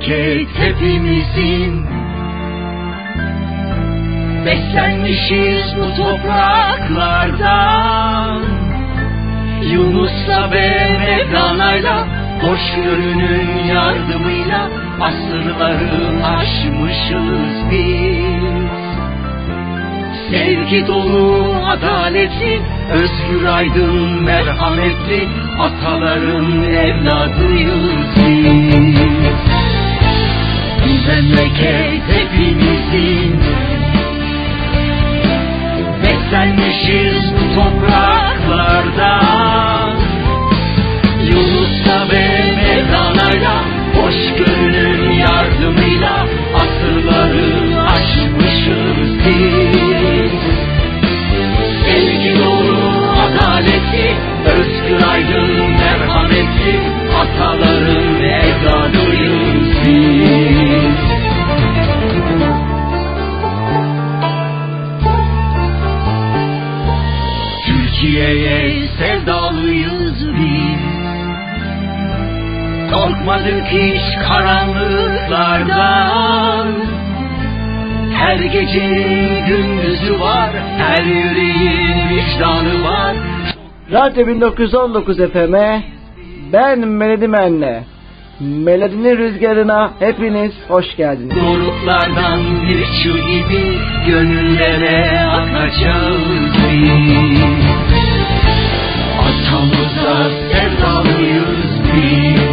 memleket hepimizin. Beslenmişiz bu topraklardan. Yunus'la ve Mevlana'yla Hoşgörünün yardımıyla Asırları aşmışız biz. Sevgi dolu, adaletli, özgür aydın, merhametli Ataların evladıyız biz Memleket hepimizin. Beslenmişiz bu topraklardan Yunus'la ve Mevlana'yla Hoşgörünün yardımıyla Asırları aşmışız biz. Sevgi dolu, adaletli Özgür aydın, merhametli Ataların Korkmadık hiç karanlıklardan Her gecenin gündüzü var Her yüreğin vicdanı var Radyo 1919 FM'e ben Melodi Menne. Melodinin rüzgarına hepiniz hoş geldiniz. Doruklardan bir çığ gibi Gönüllere akacağız biz Atamıza sevdalıyız biz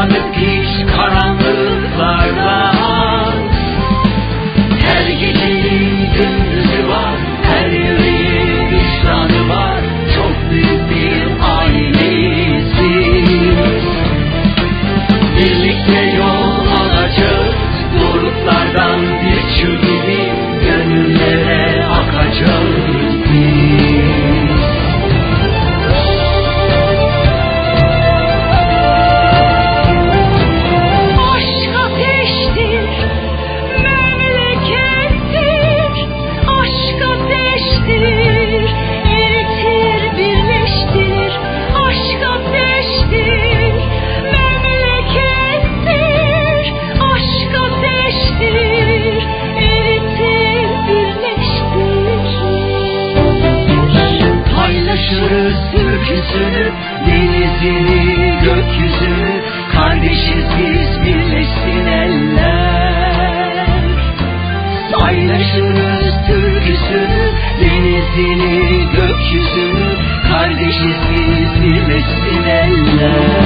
Korkmadık hiç karanlıklardan Her gecenin gündüzü Paylaşırız türküsünü, denizini, gökyüzünü Kardeşiz biz birleşsin Bu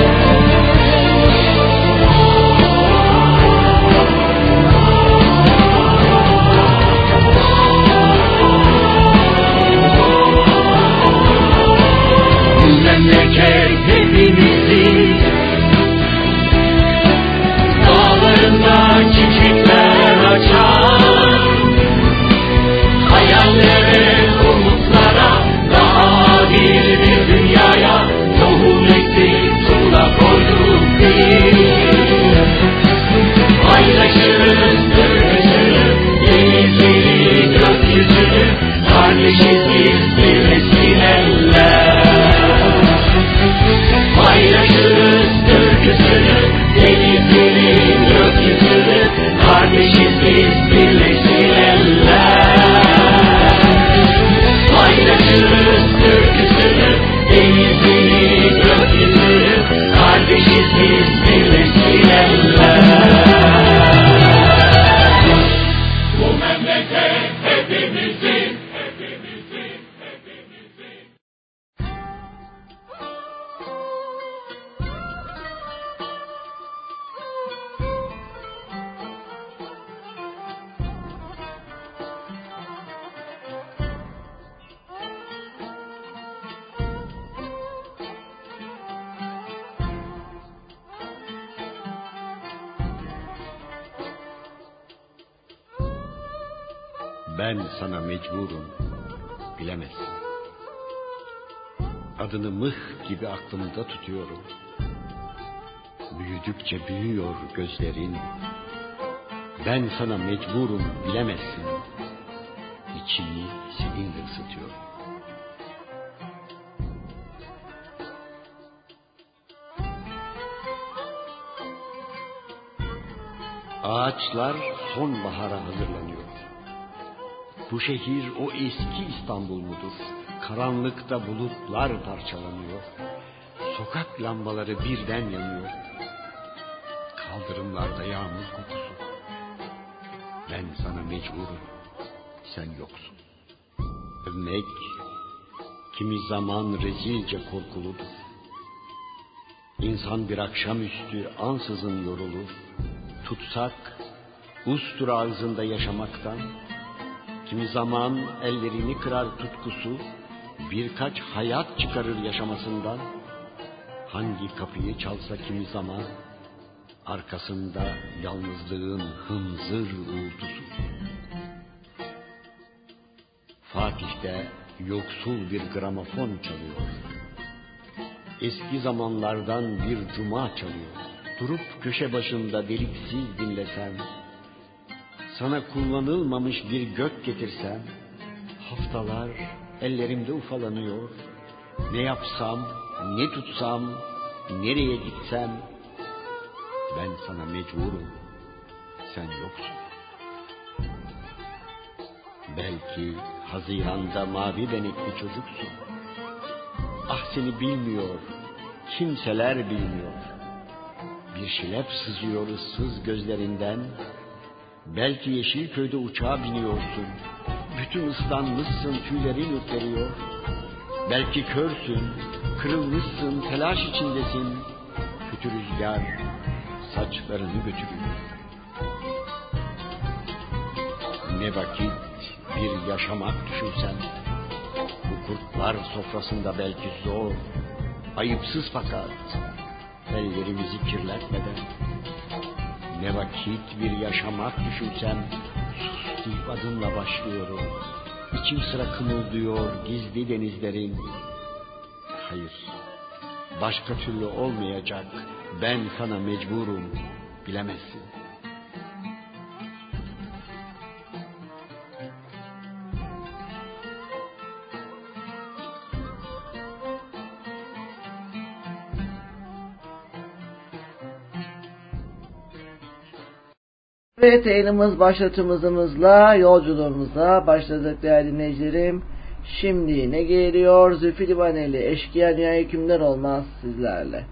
aklımda tutuyorum. Büyüdükçe büyüyor gözlerin. Ben sana mecburum, bilemezsin. İçimi seninle ısıtıyorum. Ağaçlar sonbahara hazırlanıyor. Bu şehir o eski İstanbul mudur? Karanlıkta bulutlar parçalanıyor. Sokak lambaları birden yanıyor. Kaldırımlarda yağmur kokusu. Ben sana mecburum. Sen yoksun. Övmek kimi zaman rezilce korkuludur. İnsan bir akşamüstü ansızın yorulur. Tutsak, ustur ağzında yaşamaktan, kimi zaman ellerini kırar tutkusu, birkaç hayat çıkarır yaşamasından, hangi kapıyı çalsa kimi zaman, arkasında yalnızlığın hınzır uğultusu. Fatih'te yoksul bir gramofon çalıyor. Eski zamanlardan bir cuma çalıyor. Durup köşe başında deliksiz dinlesem, sana kullanılmamış bir gök getirsem, haftalar ellerimde ufalanıyor. Ne yapsam, ne tutsam, nereye gitsem, ben sana mecburum, sen yoksun. Belki Haziran'da mavi benekli çocuksun. Ah seni bilmiyor, kimseler bilmiyor. Bir şilep sızıyor ıssız gözlerinden. Belki Yeşilköy'de uçağa biniyorsun. Bütün ıslanmışsın, tüylerin ürperiyor. Belki körsün, kırılmışsın, telaş içindesin. Kötü rüzgar saçlarını götürüyor. Ne vakit bir yaşamak düşünsen. Bu kurtlar sofrasında belki zor, ayıpsız fakat ellerimizi kirletmeden. Ne vakit bir yaşamak düşünsem, sus deyip adımla başlıyorum. İçim sıra kımıldıyor gizli denizlerin. Hayır, başka türlü olmayacak. Ben sana mecburum, bilemezsin. Evet yayınımız başlatımızımızla yolculuğumuza başladık değerli dinleyicilerim. Şimdi ne geliyor? Zülfü Livaneli, Eşkıya Dünya Hükümler Olmaz sizlerle.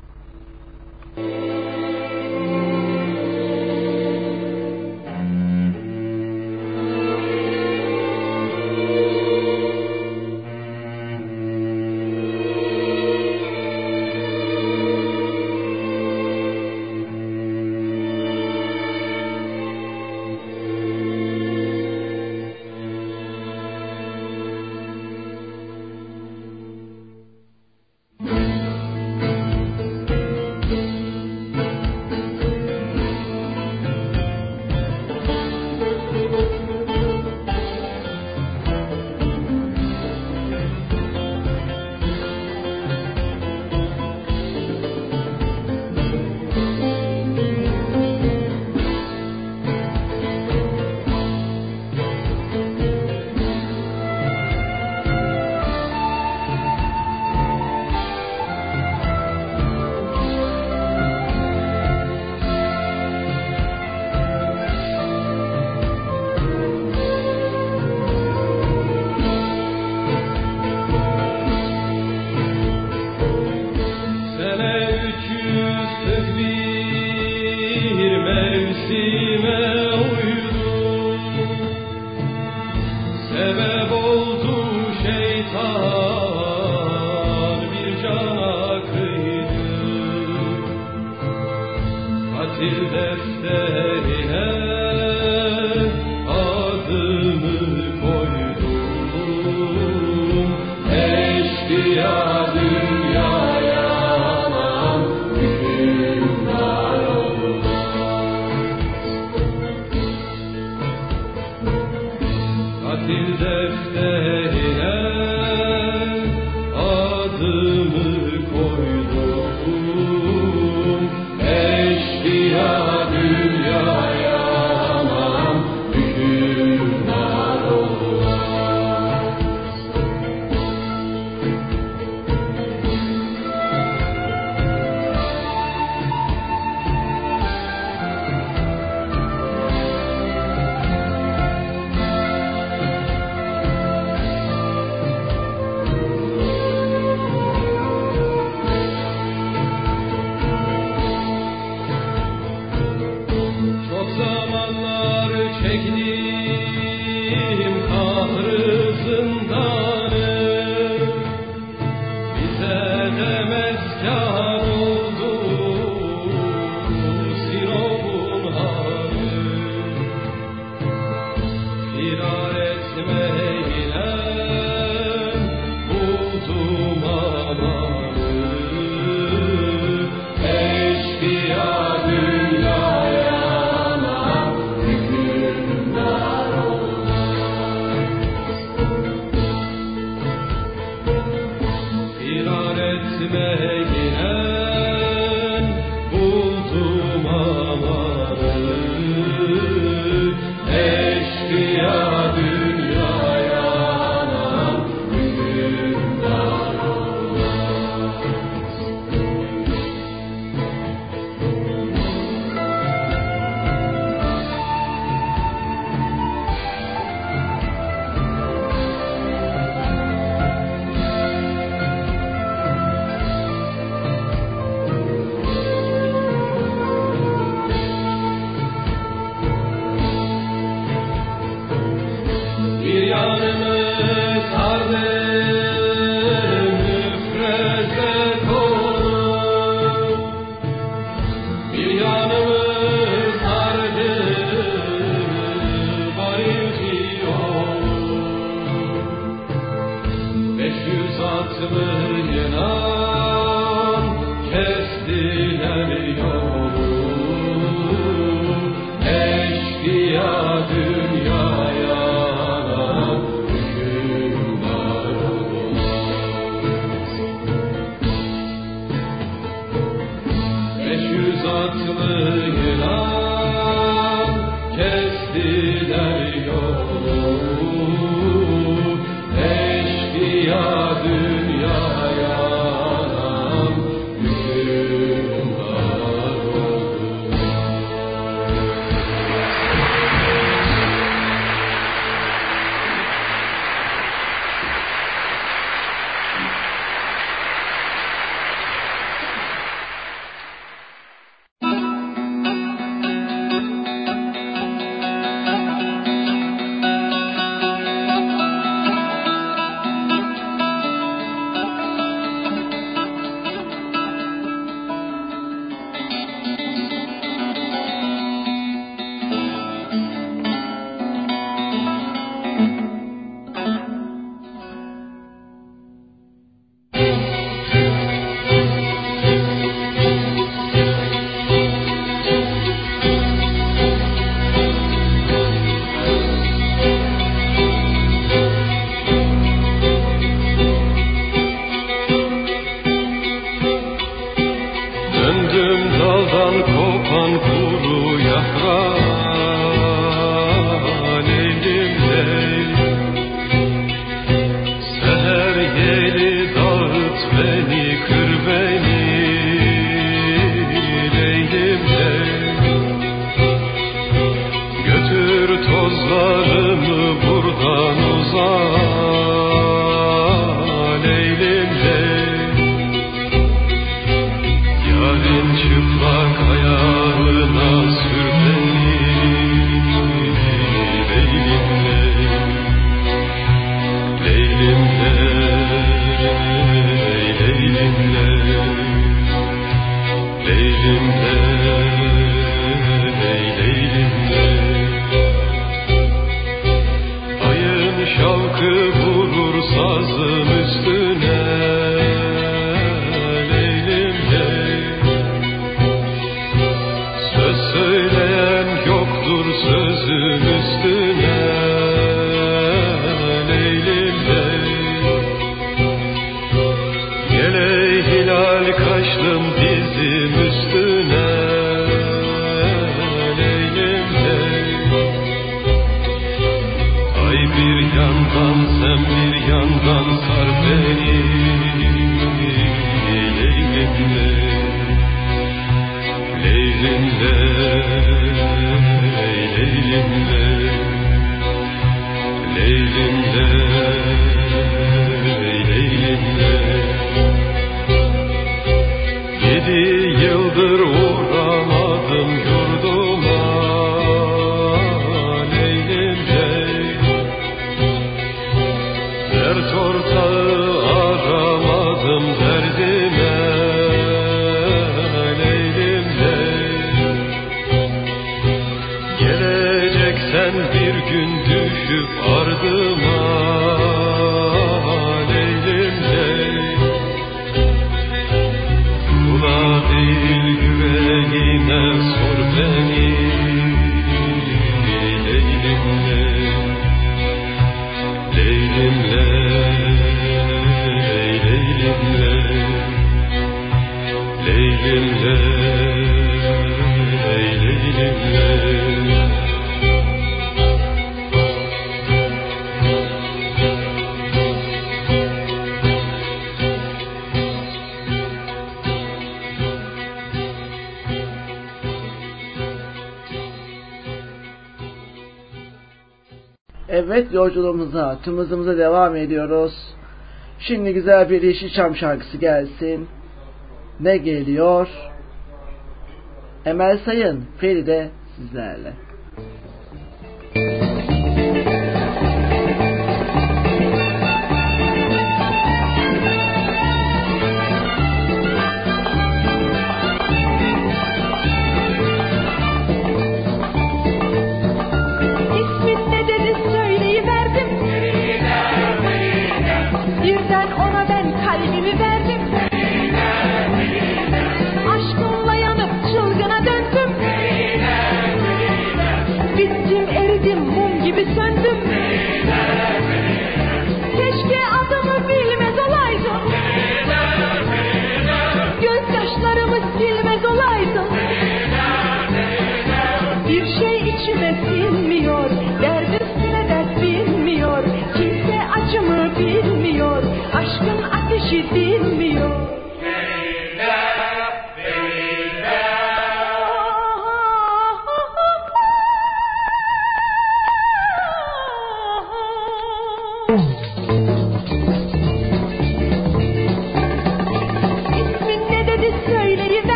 yolculuğumuza, tımızımıza devam ediyoruz. Şimdi güzel bir Yeşilçam şarkısı gelsin. Ne geliyor? Emel Sayın, Feride sizlerle.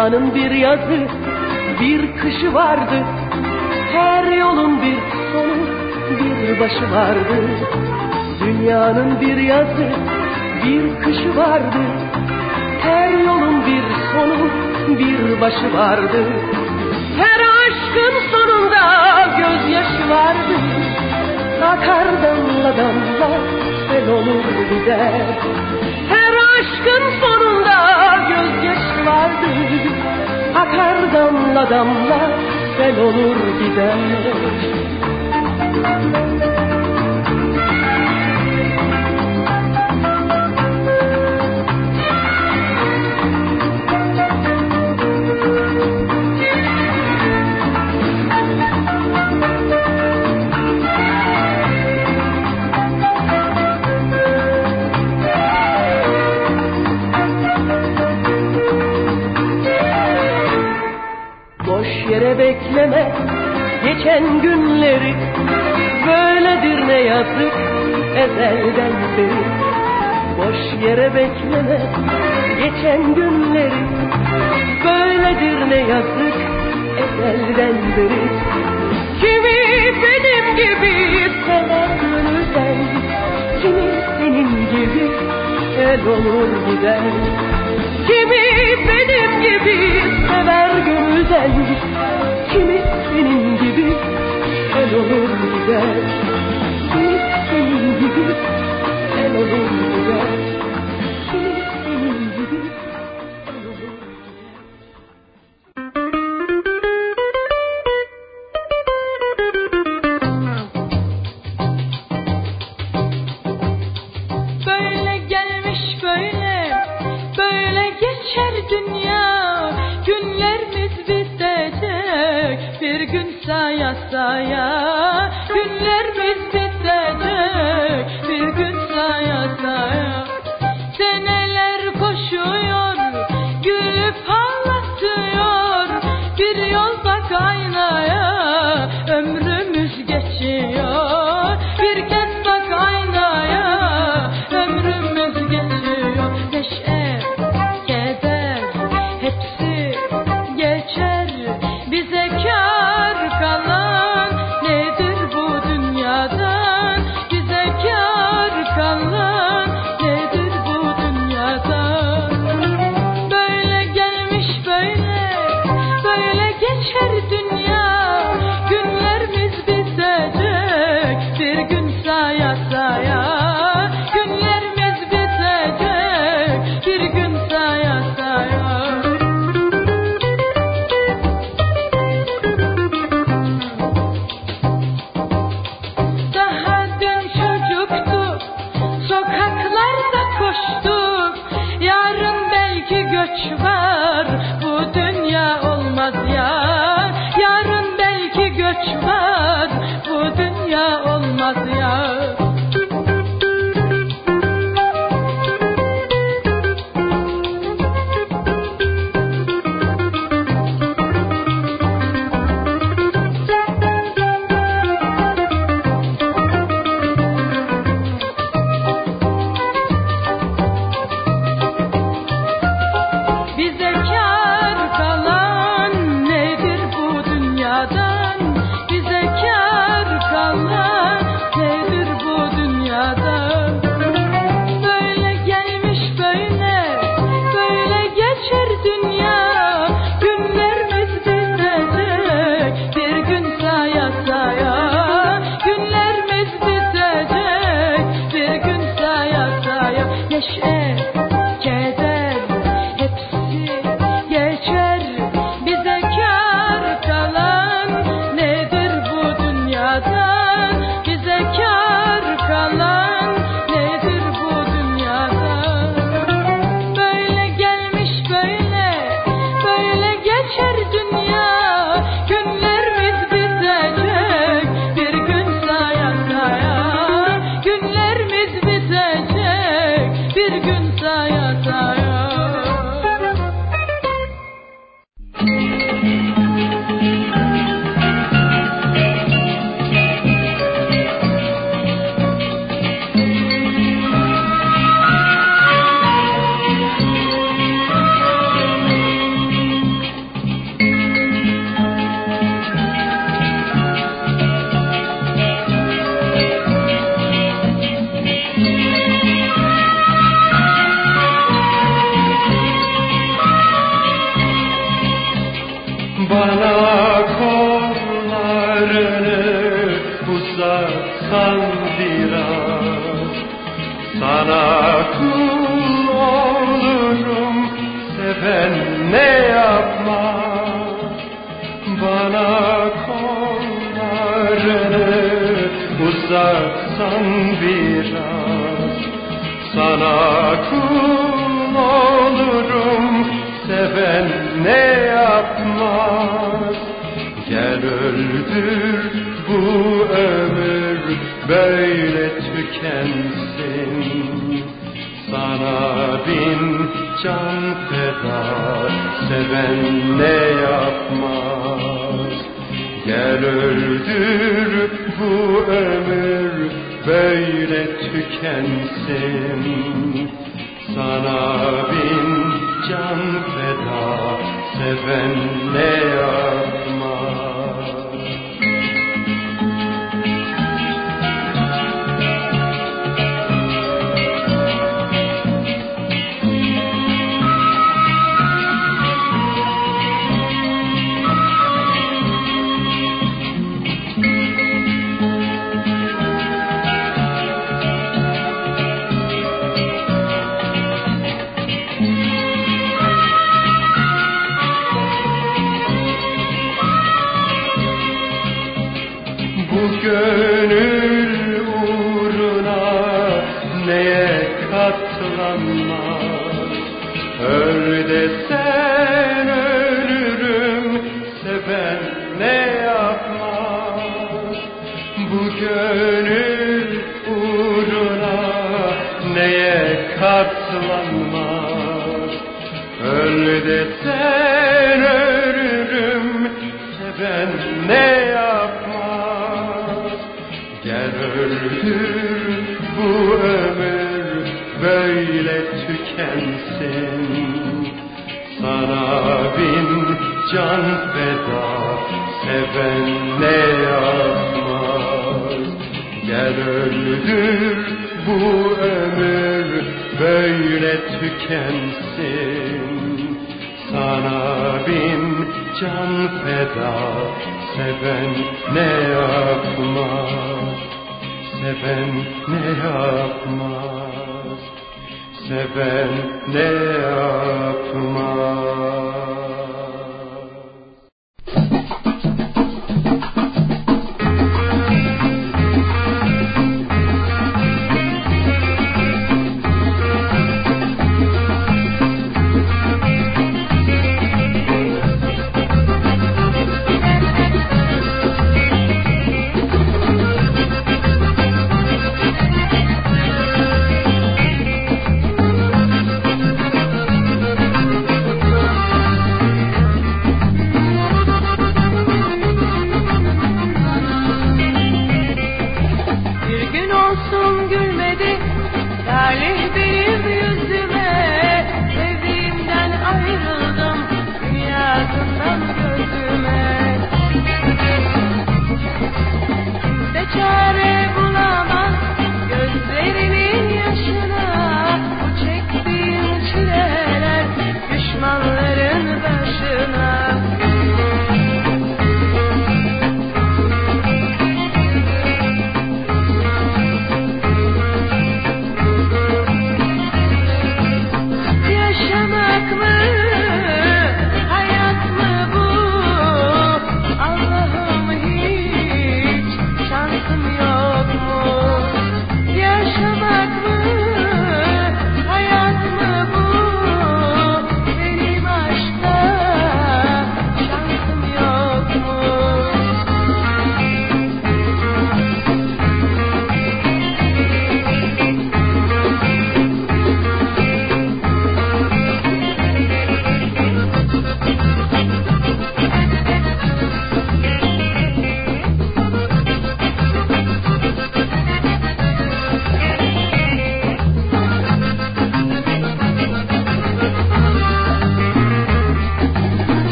Dünyanın bir yazı, bir kışı vardı. Her yolun bir sonu, bir başı vardı. Dünyanın bir yazı, bir kışı vardı. Her yolun bir sonu, bir başı vardı. Her aşkın sonunda gözyaşı vardı. Akar damla damla sel olur gider. Her aşkın sonunda gözyaşı vardı. Akar damla damla, sel olur gider. Ezelden beri Boş yere bekleme. Geçen günleri Böyledir ne yazık. Ezelden beri Kimi benim gibi sever gönülden Kimi senin gibi el olur gider Kimi benim gibi sever gönülden Kimi senin gibi el olur gider Thank you.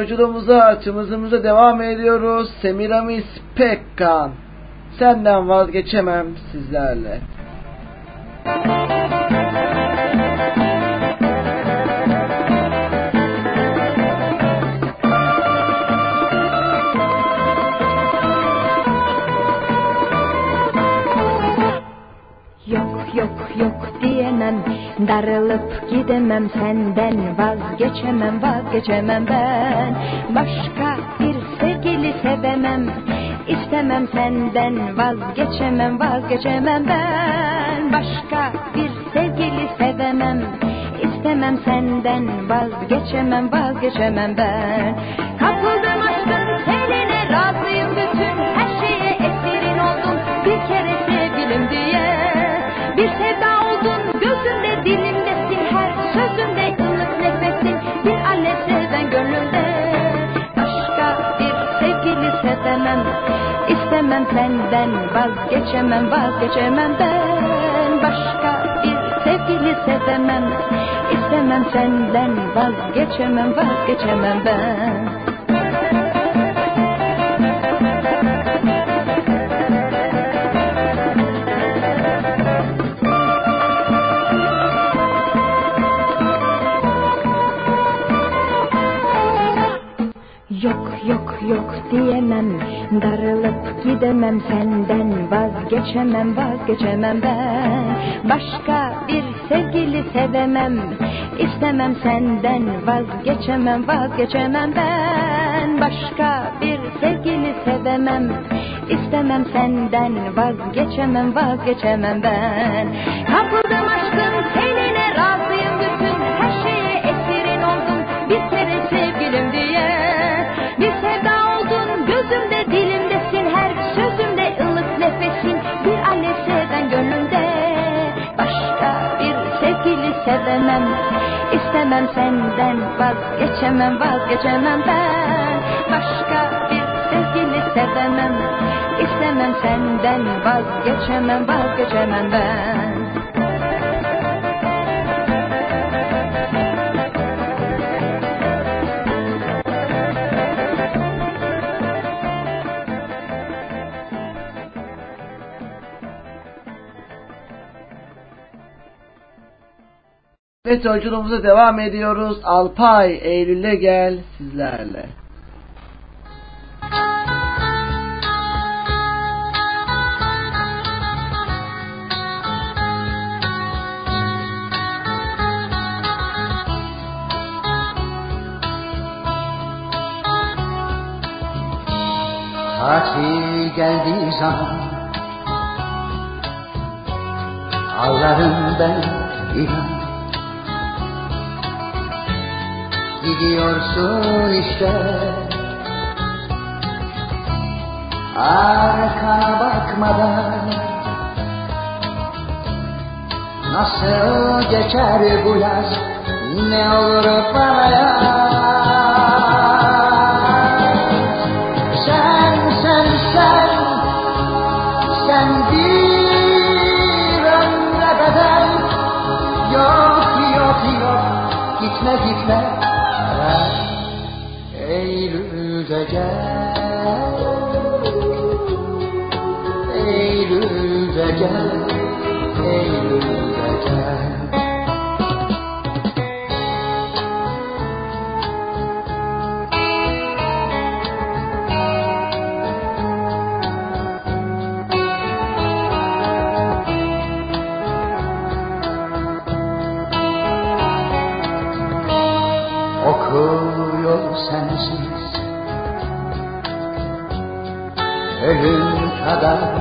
Yolculuğumuza, tımızımıza devam ediyoruz. Semiramis Pekkan. Senden vazgeçemem sizlerle. Darılıp gidemem senden Vazgeçemem vazgeçemem ben. Başka bir sevgili sevemem İstemem senden Vazgeçemem vazgeçemem ben. Başka bir sevgili sevemem İstemem senden Vazgeçemem vazgeçemem ben senden vazgeçemem vazgeçemem ben. Başka bir sevgili sevemem. İstemem senden vazgeçemem vazgeçemem ben Gidemem senden Vazgeçemem vazgeçemem ben. Başka bir sevgili sevemem. İstemem senden Vazgeçemem vazgeçemem ben. Başka bir sevgili sevemem. İstemem senden Vazgeçemem vazgeçemem ben istemem senden vazgeçemem vazgeçemem ben. Başka bir sevgili sevemem. İstemem senden vazgeçemem vazgeçemem ben Evet yolculuğumuza devam ediyoruz. Alpay Eylül'e gel sizlerle.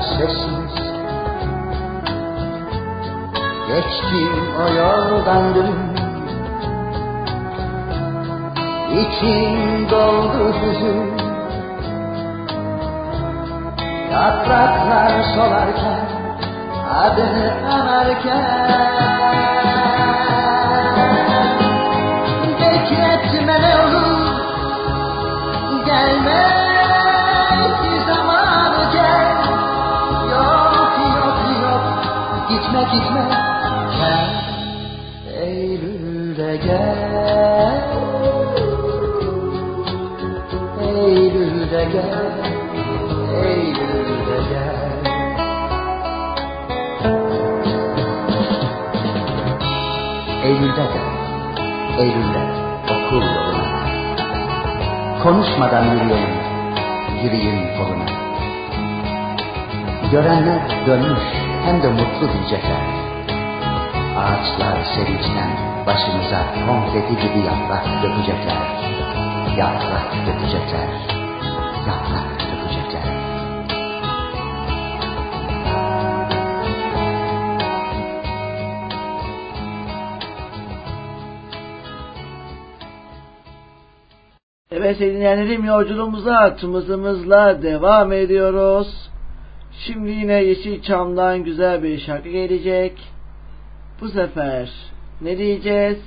Sessiz. Geçtim o yoldan dün İçim doldu hüzün Yapraklar solarken Adını anarken. Bekletme ne olur Gelmek gitme gitme. Gel Eylül'de gel. Eylül'de gel. Eylül'de gel. Eylül'de gel. Eylül'de. Okul yoluna. Konuşmadan yürüyelim, yürüyeyim koluna. Görenler dönmüş hem de mutlu diyecekler. Ağaçlar sevinçten başımıza konfeti gibi yaprak dökecekler. Yaprak dökecekler. Yaprak dökecekler. Evet sevgili dinleyenlerim yolculuğumuza tımızımızla devam ediyoruz. Yine Yeşilçam'dan güzel bir şarkı gelecek. Bu sefer ne diyeceğiz?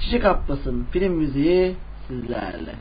Çiçek Atlas'ın film müziği sizlerle.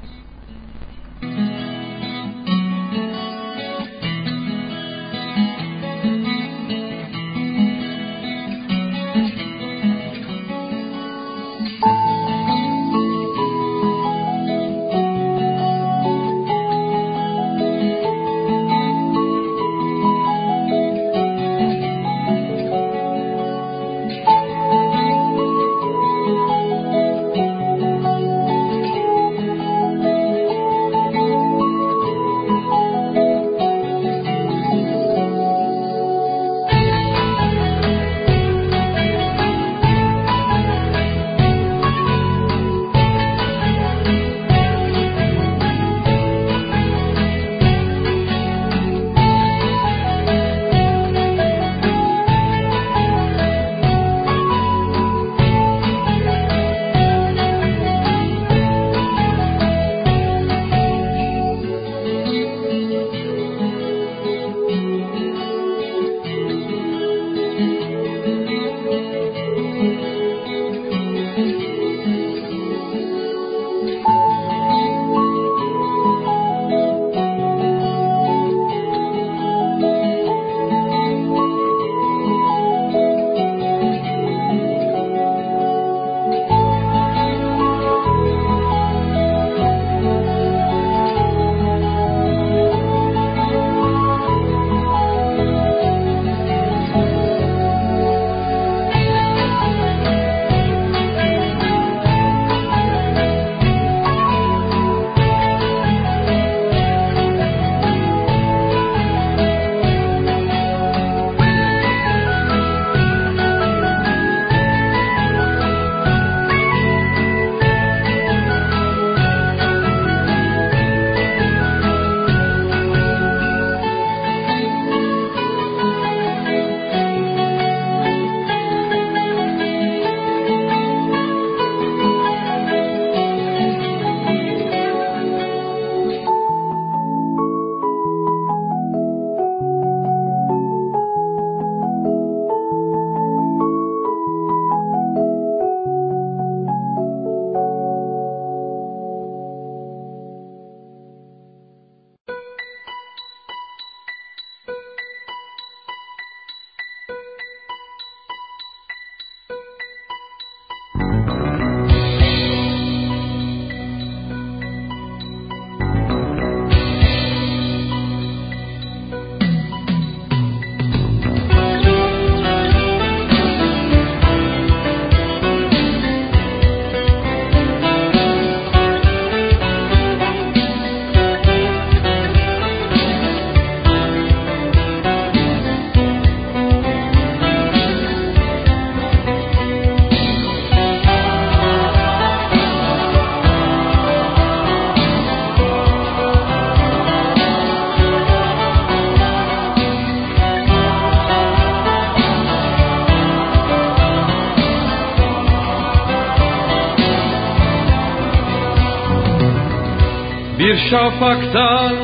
Şafaktan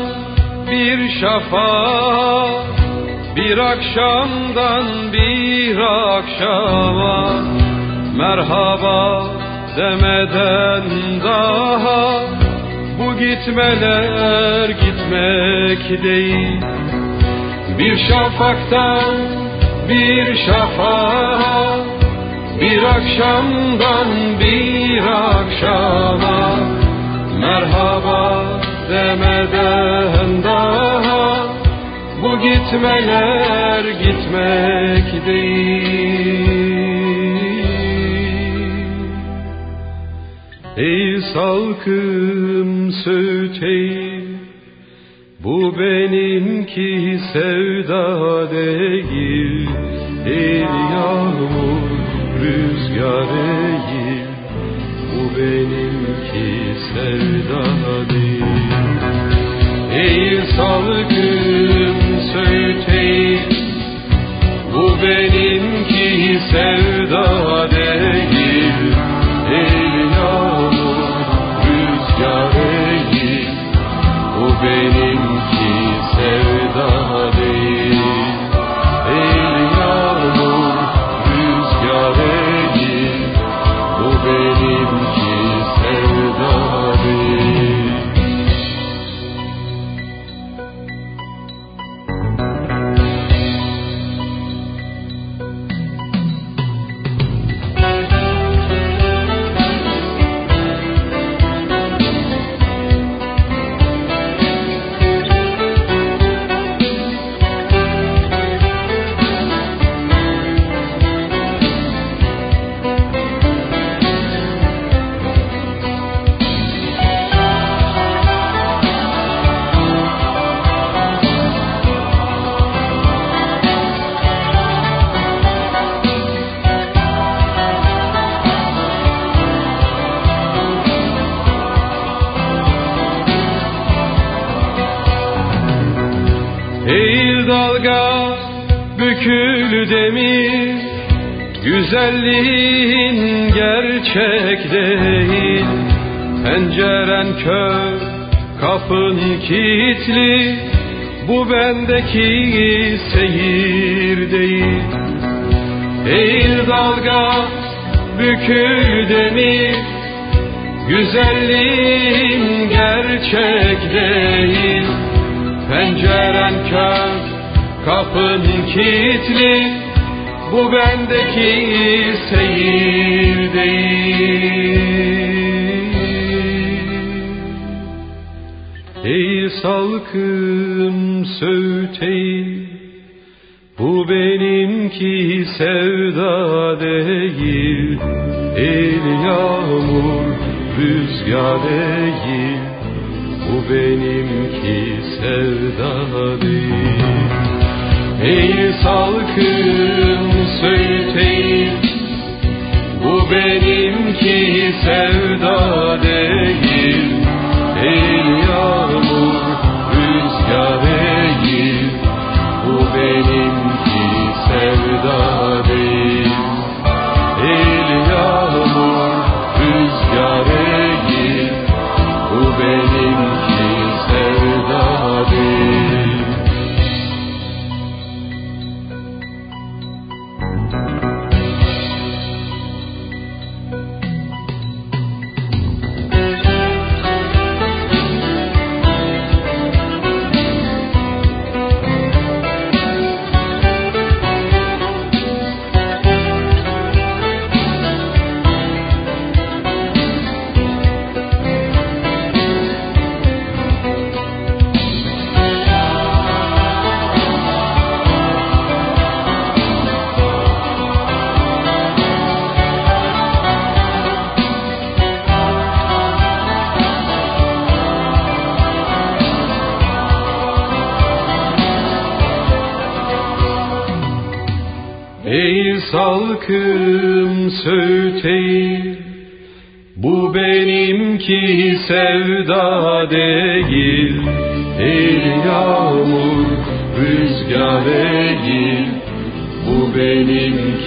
bir şafak Bir akşamdan bir akşama. Merhaba demeden daha Bu gitmeler gitmek değil. Bir şafaktan bir şafak Bir akşamdan bir akşama. Merhaba demeden daha Bu gitmeler gitmek değil. Ey salkım söğüteyim Bu benimki sevda değil. Ey yağmur rüzgar değil Bu benimki sevda değil Ey söğüteyim Bu benimki sevda değil. Ey yağmur rüzgar değil Bu benimki kilitli Bu bendeki seyir değil. Eğil dalga bükül demir Güzelliğin gerçek değil. Penceren kör, kapın kilitli Bu bendeki seyir değil salkım söğüteyim Bu benimki sevda değil El yağmur rüzgar değil. Bu benimki sevda değil. Ey salkım söğüteyim Bu benimki sevda değil sevda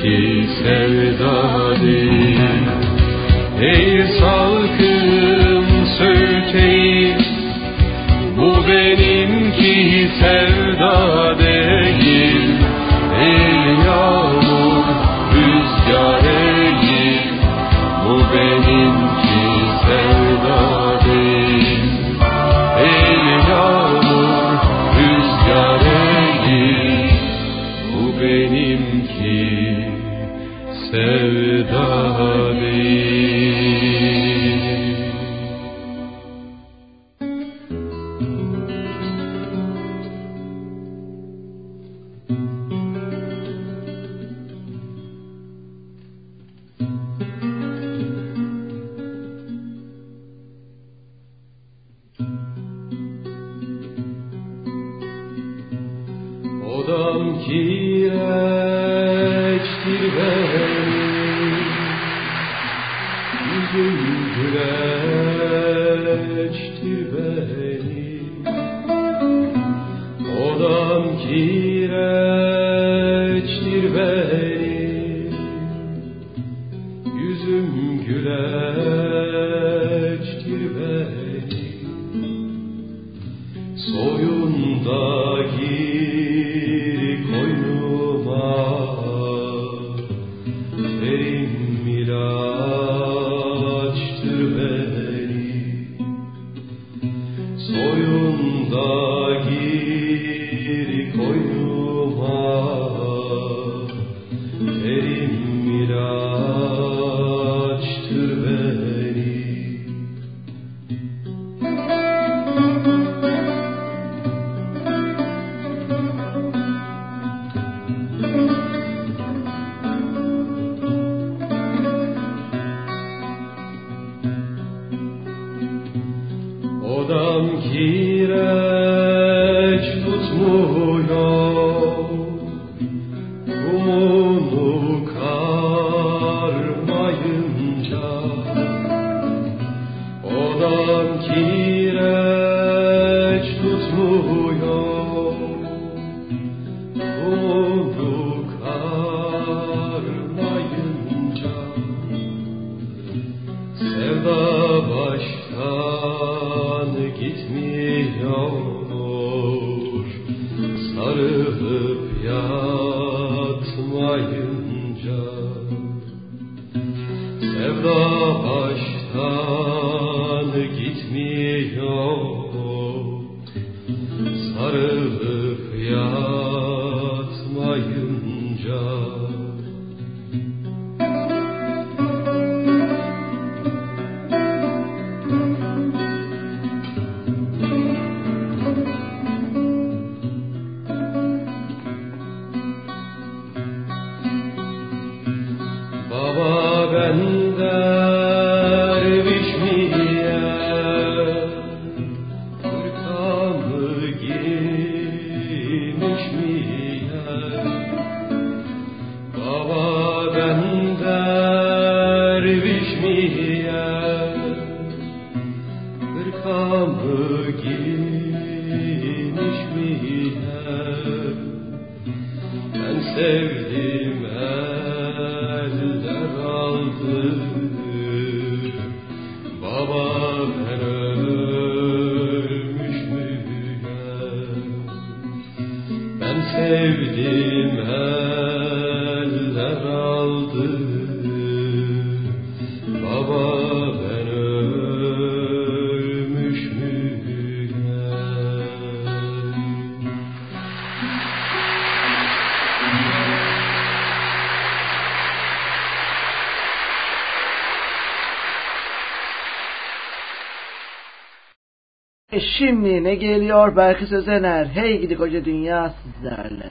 benimki sevda değil. Ey salkım söğüteyim Bu benimki sevda değil yerine geliyor Belki Sözener. Hey gidi koca dünya sizlerle.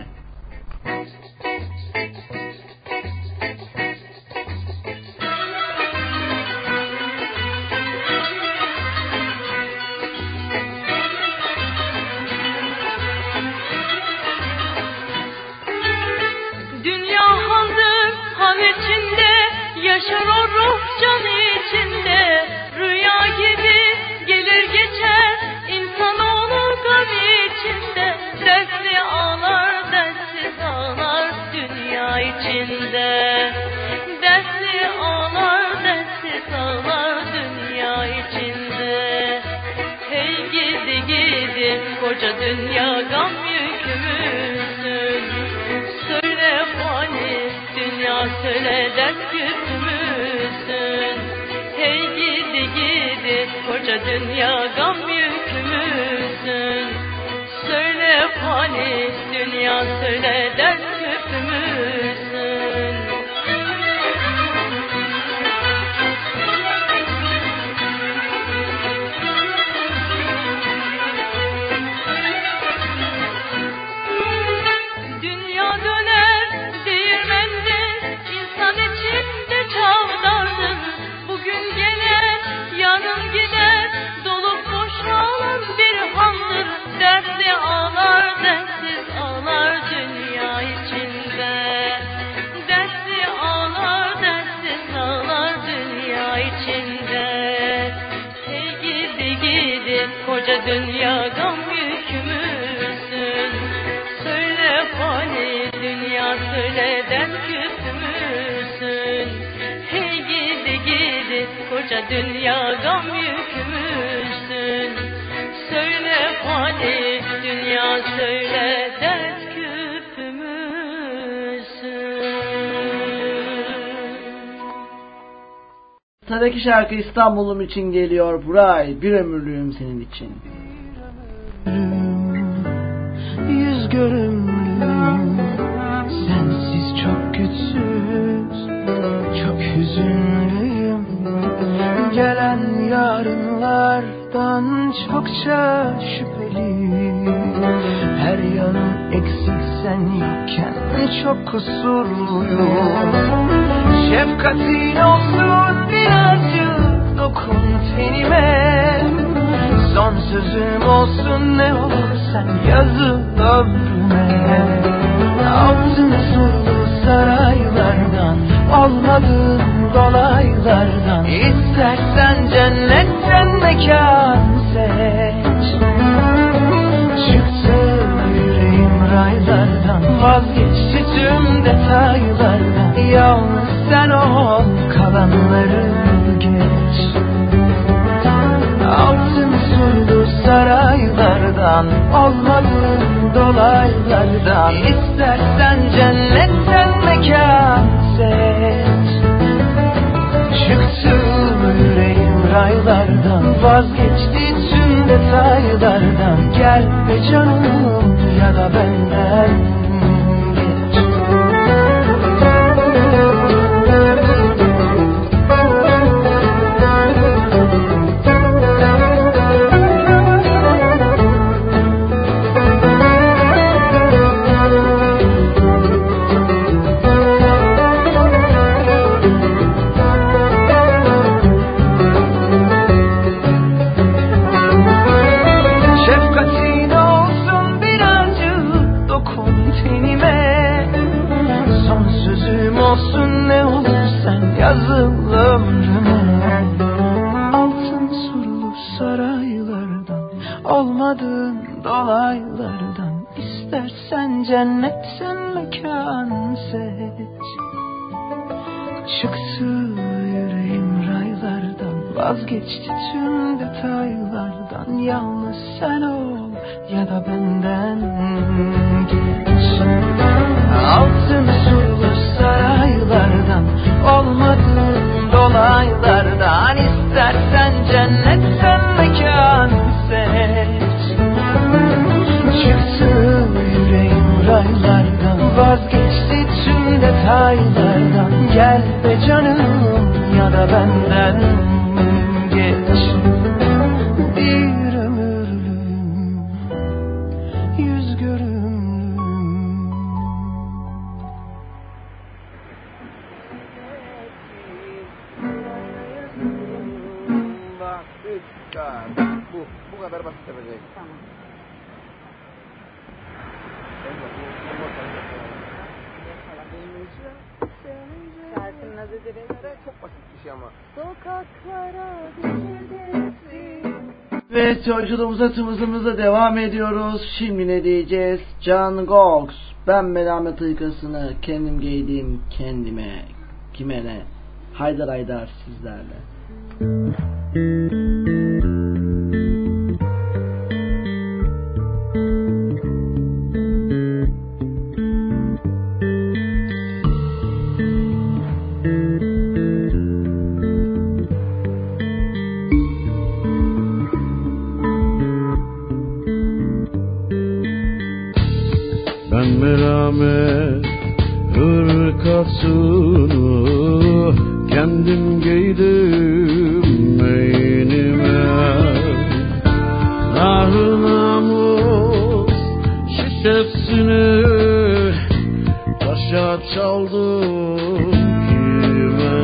Söyleden küsmüşsün Hey gidi gidi Koca dünya gam yükümüzsün Söyle fani dünya Söyleden küsmüşsün dünya gam yükümüzsün Söyle fani dünya söyle dert küpümüzsün Sıradaki şarkı İstanbul'um için geliyor Buray. Bir ömürlüğüm senin için. Yüz görümlüm çokça şüpheli. Her yanım eksik sen yokken çok kusurluyum. Şefkatin olsun birazcık dokun tenime. Son sözüm olsun ne olur sen yazı ömrüme Altın surlu saraylardan Olmadığın dolaylardan. İstersen cennetten mekan Vazgeçti tüm detaylardan Yalnız sen ol kalanları geç. Altın surlu saraylardan Olmadığın dolaylardan. İstersen cennetten mekan seç. Çıktı yüreğim raylardan Vazgeçti tüm detaylardan. Gel be canım ya da benden yolculuğumuza tımızımıza devam ediyoruz. Şimdi ne diyeceğiz? Can Gox. Ben melamet hırkasını kendim giydim kendime. Kime ne? Haydar Haydar sizlerle. Ben merhamet hırkasını kendim giydim beynime Nahrı namus şişesini taşa çaldım kime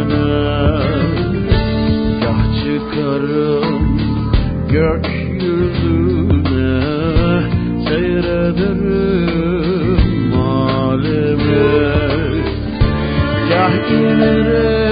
Yah çıkarım gökyüzüne Give it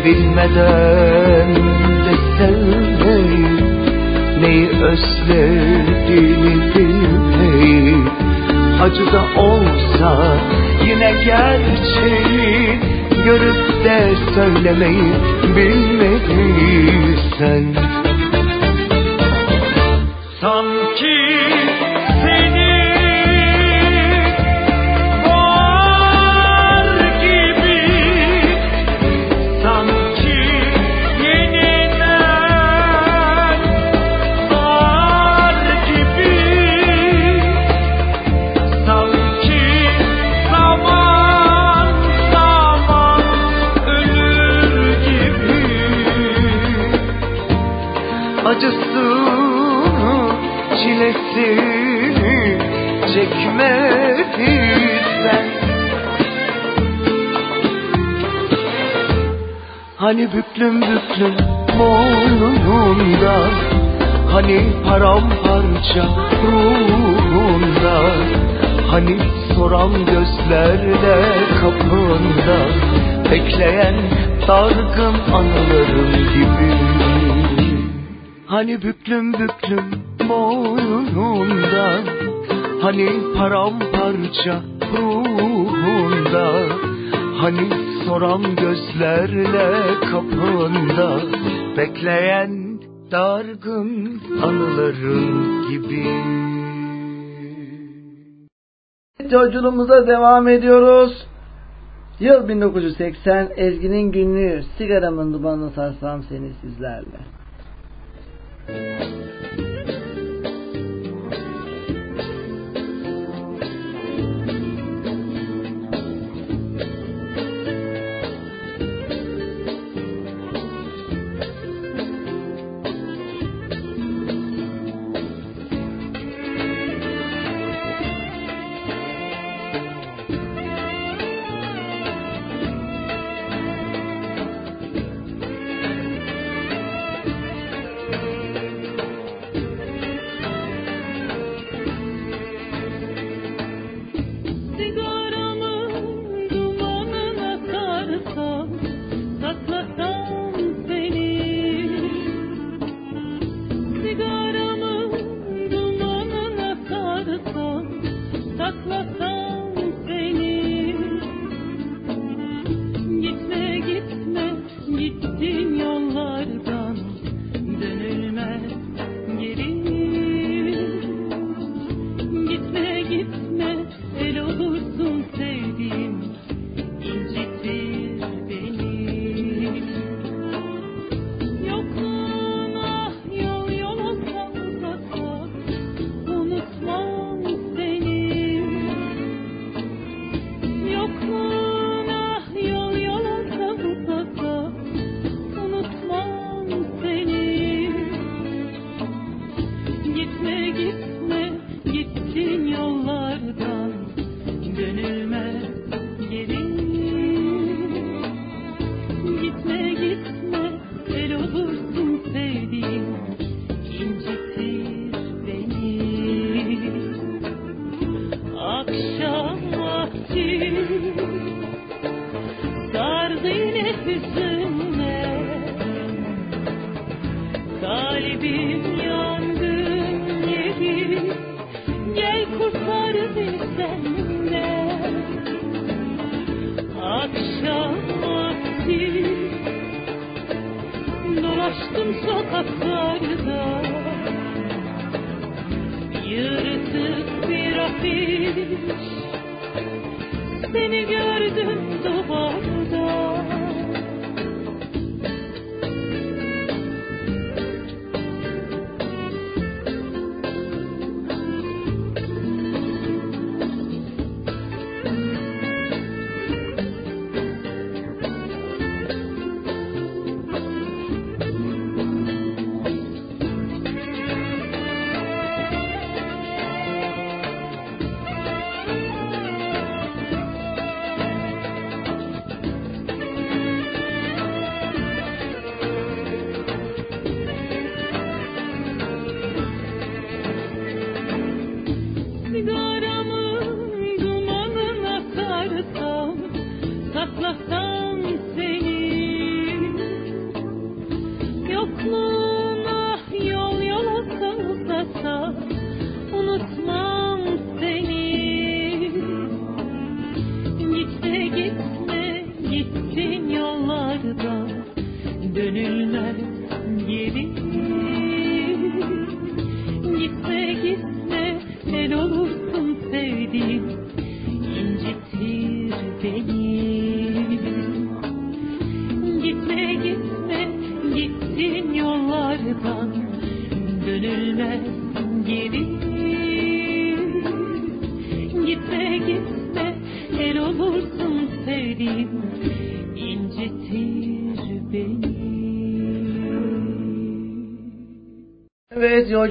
Sevilmeden de sevmeyi Neyi özlediğini bilmeyi Acı da olsa yine gerçeği Görüp de söylemeyi bilmeyi sen Sanki Hani büklüm büklüm boynunda Hani paramparça ruhunda Hani soran gözlerle kapında Bekleyen dargın anılarım gibi. Hani büklüm büklüm boynunda Hani paramparça ruhunda Hani soran gözlerle kapında Bekleyen dargın anıların gibi Yolculuğumuza devam ediyoruz. Yıl 1980 Ezgi'nin günlüğü sigaramın dumanını sarsam seni sizlerle. Sigaramın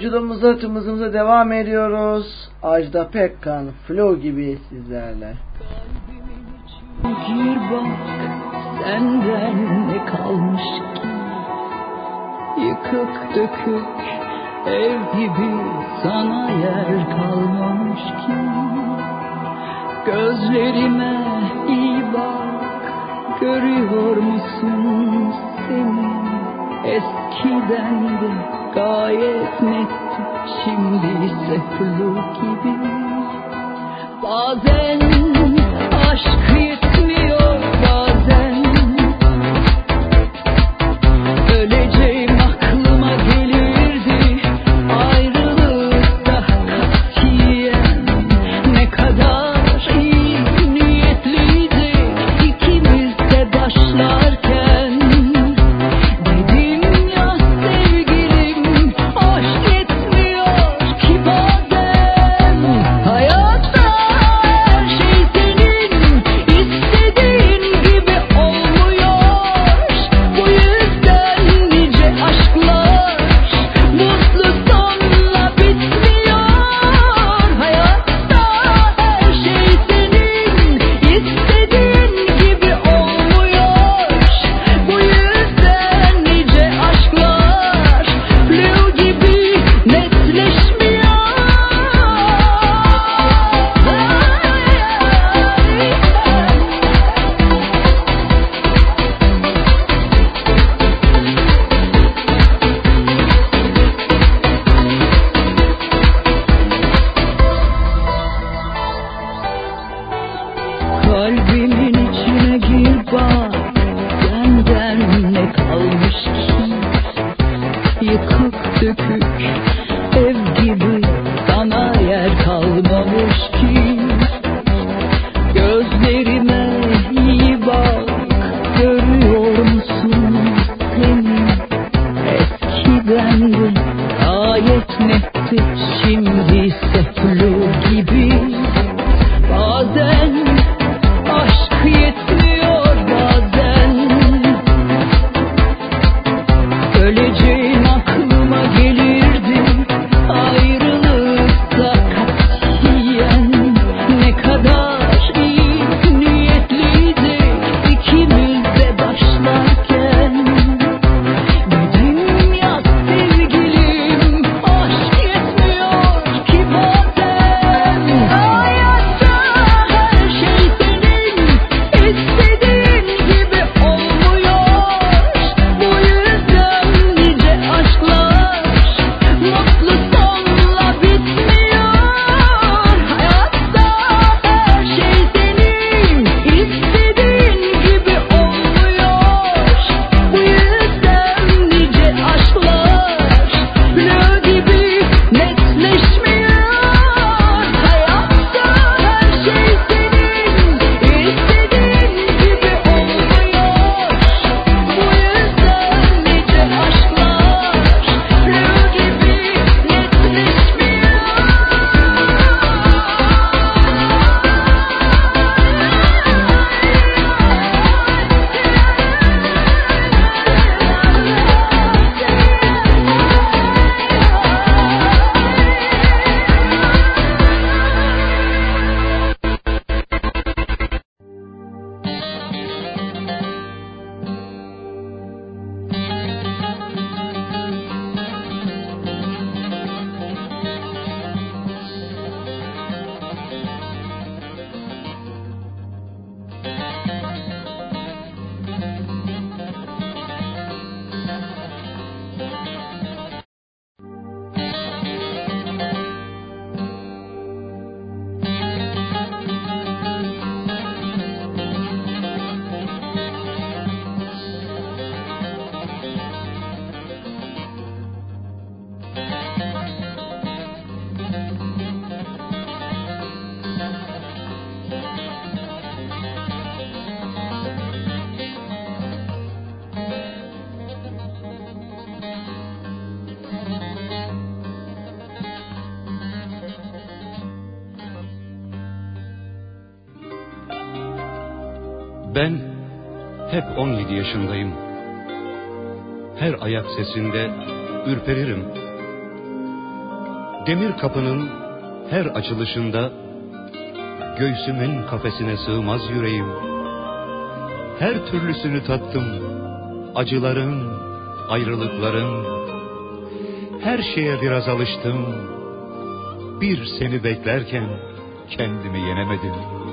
yolculuğumuza tımızımıza devam ediyoruz. Ajda Pekkan, Flow gibi sizlerle. Gir bak senden ne kalmış ki Yıkık dökük ev gibi sana yer kalmamış ki Gözlerime iyi bak görüyor musun seni Eskiden de gayet netti şimdi ise flu gibi. Bazen aşk yeter Ben hep 17 yaşındayım. Her ayak sesinde ürperirim. Demir kapının her açılışında göğsümün kafesine sığmaz yüreğim. Her türlüsünü tattım. Acıların, ayrılıkların. Her şeye biraz alıştım. Bir seni beklerken kendimi yenemedim.''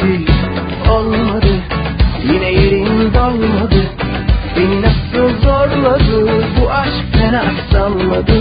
gitti olmadı. Yine yerin dolmadı Beni nasıl zorladı? Bu aşk fena salladı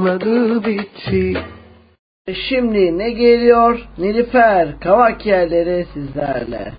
salladı bitti Şimdi ne geliyor? Nilüfer Kavak yerleri sizlerle.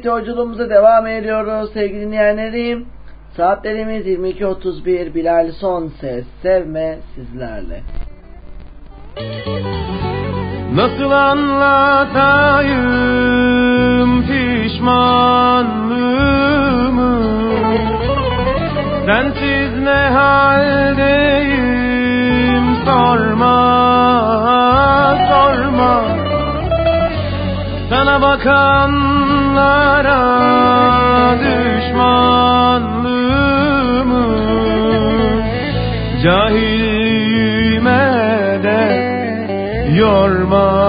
Evet yolculuğumuza devam ediyoruz sevgili dinleyenlerim. Saatlerimiz 22.31 Bilal Son Ses Sevme sizlerle. Nasıl anlatayım pişmanlığımı Sensiz ne haldeyim sorma sorma Sana bakan Onlara düşmanlığımı Cahilime de yorma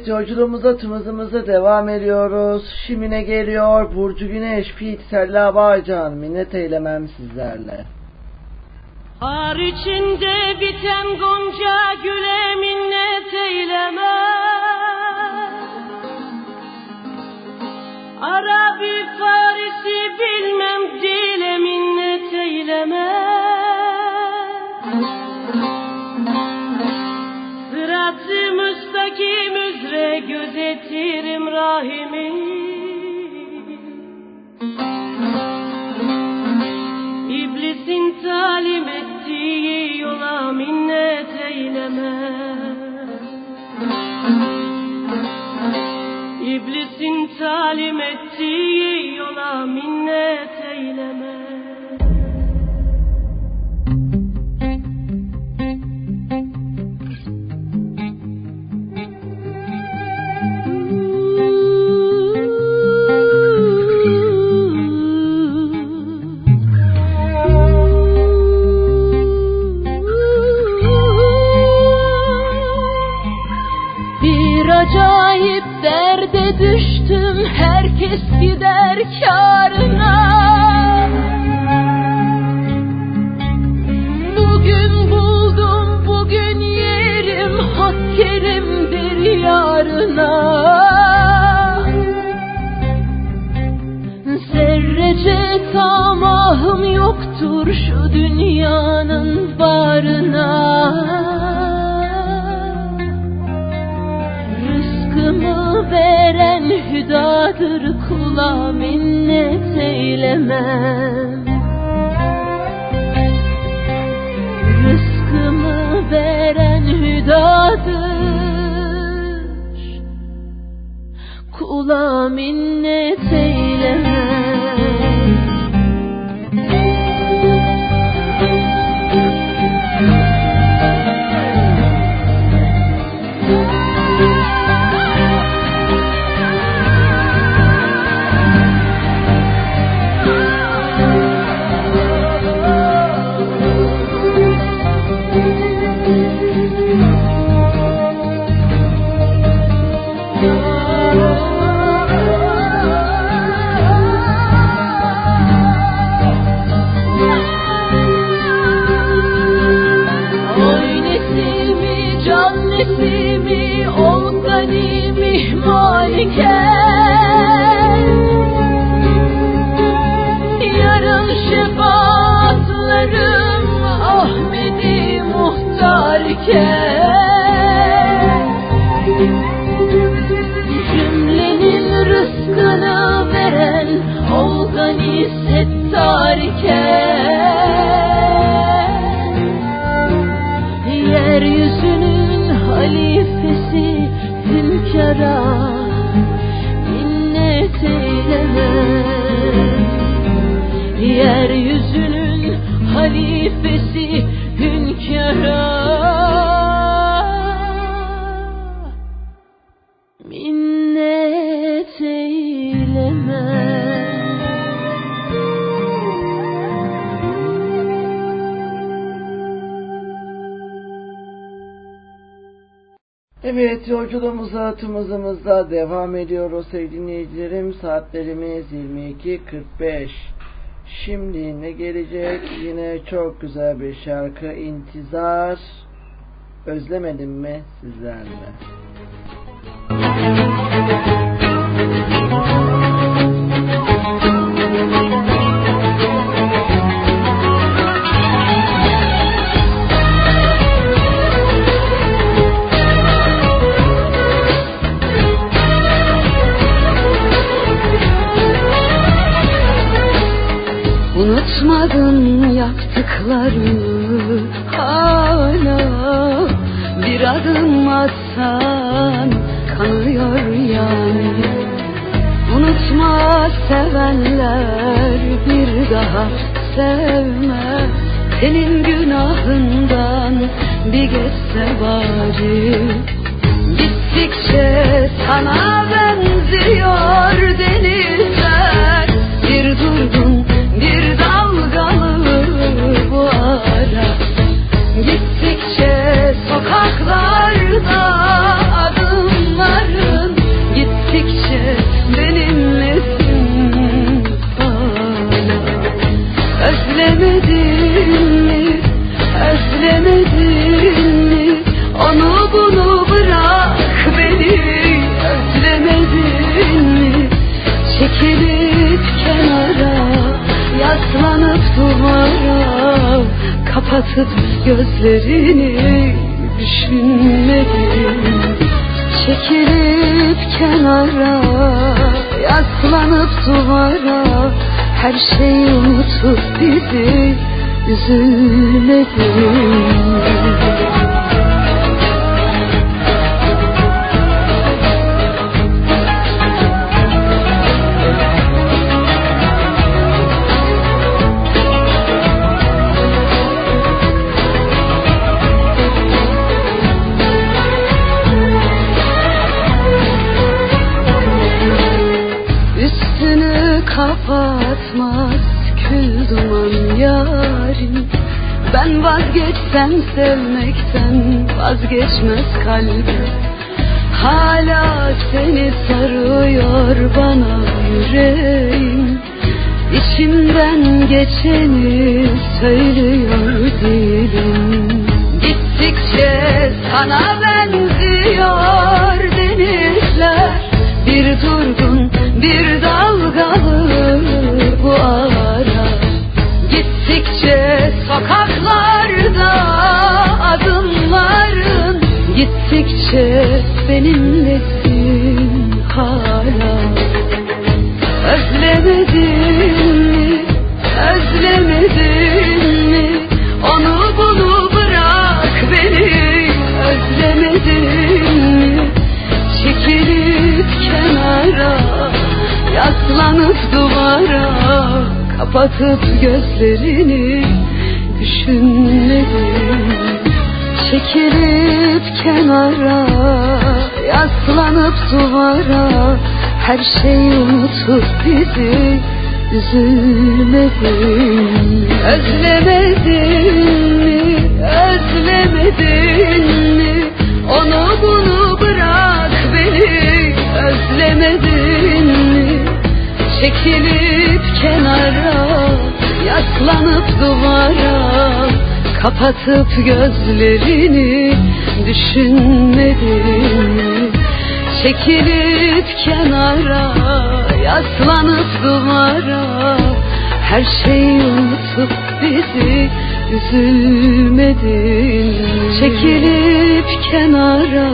Evet yolculuğumuza tımızımıza devam ediyoruz. Şimine geliyor Burcu Güneş, Pit, Sella Bağcan. Minnet eylemem sizlerle. Har içinde bitem gonca güle minnet eylemem. Arabi Farisi bil İblisin talim ettiği yola minnet eyleme. Hızımızla devam ediyoruz sevgili dinleyicilerim. Saatlerimiz 22.45. Şimdi ne gelecek? Yine çok güzel bir şarkı intizar. Özlemedim mi sizlerle? Unutmadın you. Şeyi unutup bizi Üzülmedin vazgeçsem sevmekten vazgeçmez kalbim. Hala seni sarıyor bana yüreğim. İçimden geçeni söylüyor dilim. Gittikçe sana benziyor denizler. Bir durgun bir Gittikçe benimlesin hala. Özlemedin mi, özlemedin mi? Onu bunu bırak beni. Özlemedin mi? Çekilip kenara Yaslanıp duvara Kapatıp gözlerini Düşünmedin Çekilip kenara Yaslanıp duvara. Her şeyi unutup bizi Üzülmedin. Özlemedin mi? Özlemedin mi? Onu bunu bırak beni. Özlemedin mi? Çekilip kenara Yaslanıp duvara Kapatıp gözlerini Düşünmedin mi? Çekilip kenara Yaslanıp duvara. Her şeyi unutup bizi Üzülmedin Çekilip kenara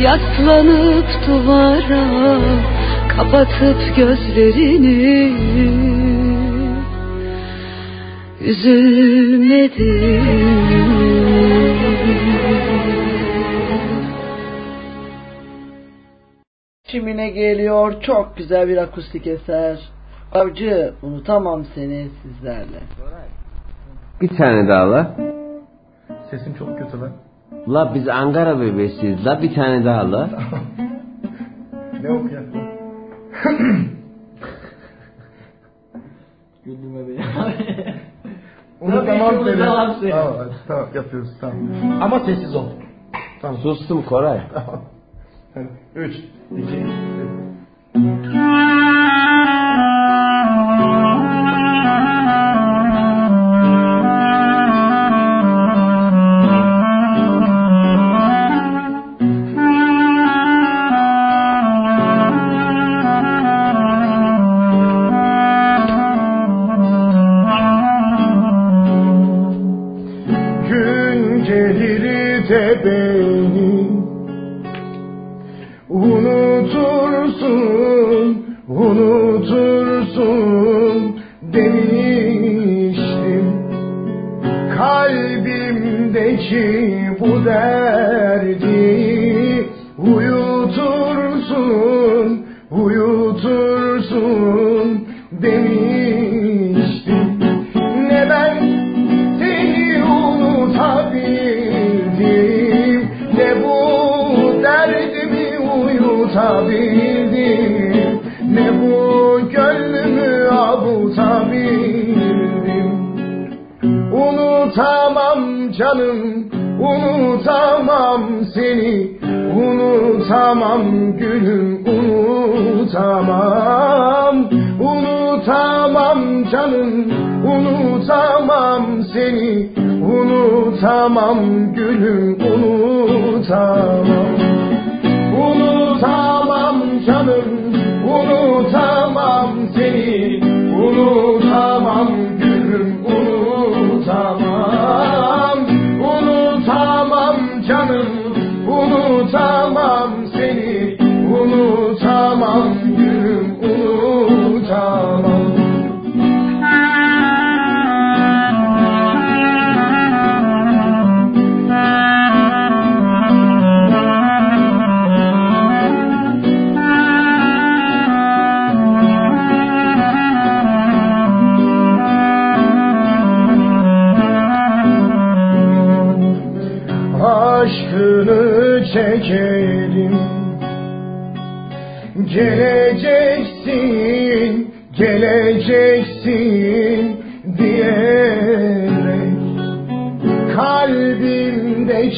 Yaslanıp duvara. Kapatıp gözlerini Üzülmedin Şimine geliyor çok güzel bir akustik eser. Avcı unutamam seni sizlerle. Bir tane daha la. Sesim çok kötü lan. La biz Ankara bebesiyiz la bir tane daha la. Ne okuyacaksın? Güldürme beni. Onu Tabii tamam onu. Tamam söyle. Tamam, tamam yapıyoruz tamam. Hmm. Ama sessiz ol. Tamam. Sustum Koray. Tamam. 3, 2, 1.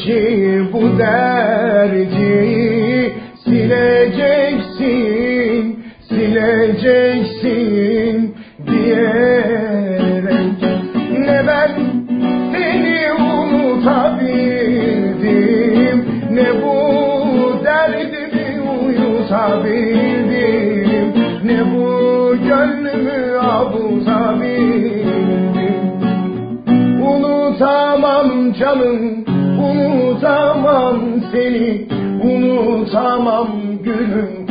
Kalbimdeki bu derdi sileceksin, sileceksin diyerek. Ne ben seni unutabildim Ne bu derdimi uyutabildim Ne bu gönlümü avutabildim Unutamam canım Unutamam gülüm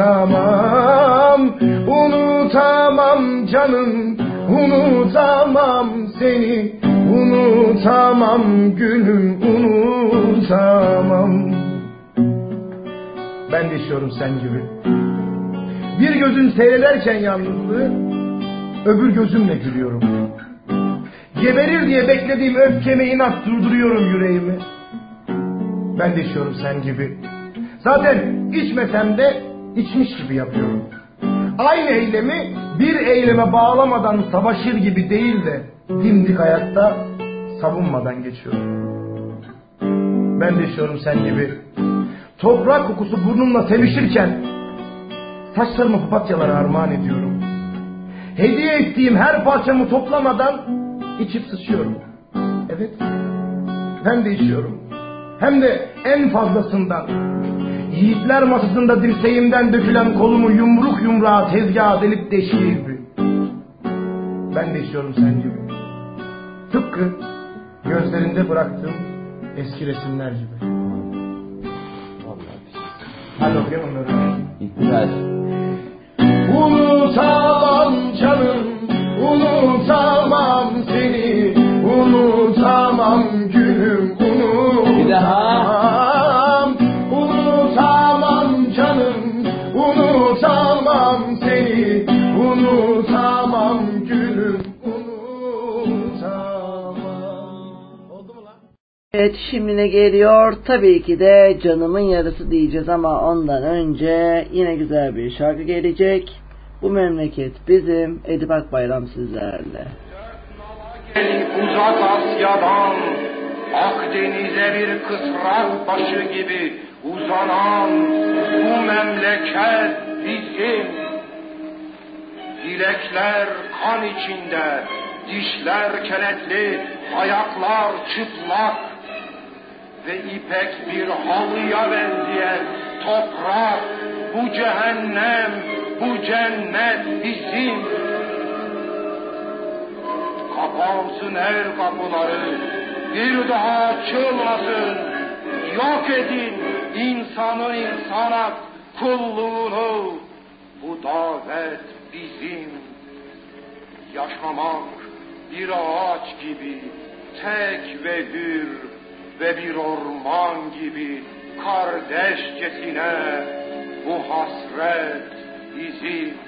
Unutamam. Unutamam canım Unutamam seni. Unutamam gülüm Unutamam. Ben de yaşıyorum sen gibi. Bir gözün seyrederken yalnızlığı Öbür gözümle gülüyorum. Geberir diye beklediğim öfkeme inat durduruyorum yüreğimi. Ben de içiyorum sen gibi. Zaten içmesem de içmiş gibi yapıyorum. Aynı eylemi bir eyleme bağlamadan savaşır gibi değil de dimdik ayakta savunmadan geçiyorum. Ben de içiyorum sen gibi. Toprak kokusu burnumla sevişirken saçlarımı papatyalara armağan ediyorum. Hediye ettiğim her parçamı toplamadan içip sıçıyorum. Evet. Ben de içiyorum. Hem de en fazlasından. Yiğitler masasında dirseğimden dökülen kolumu yumruk yumruğa tezgaha delip deştiği gibi. Ben de içiyorum sen gibi. Tıpkı gözlerinde bıraktığım eski resimler gibi. Hadi okuyalım böyle. İhtiyaç. Unutamam canım, unutamam seni, unutamam unutamam. Unutamam canım, unutamam seni, unutamam gülüm, Evet şimdi ne geliyor? Tabii ki de canımın yarısı diyeceğiz ama ondan önce yine güzel bir şarkı gelecek. Bu memleket bizim Edip Akbayram sizlerle. Uzak Asya'dan Akdeniz'e bir kısrak başı gibi uzanan bu memleket bizim. Dilekler kan içinde, dişler kenetli, ayaklar çıplak ve ipek bir halıya benzeyen toprak, bu cehennem, bu cennet bizim. Kapansın el kapıları, bir daha açılmasın. Yok edin insanın insana kulluğunu. Bu davet bizim. Yaşamak bir ağaç gibi tek ve hür ve bir orman gibi kardeşçesine bu hasret bizim.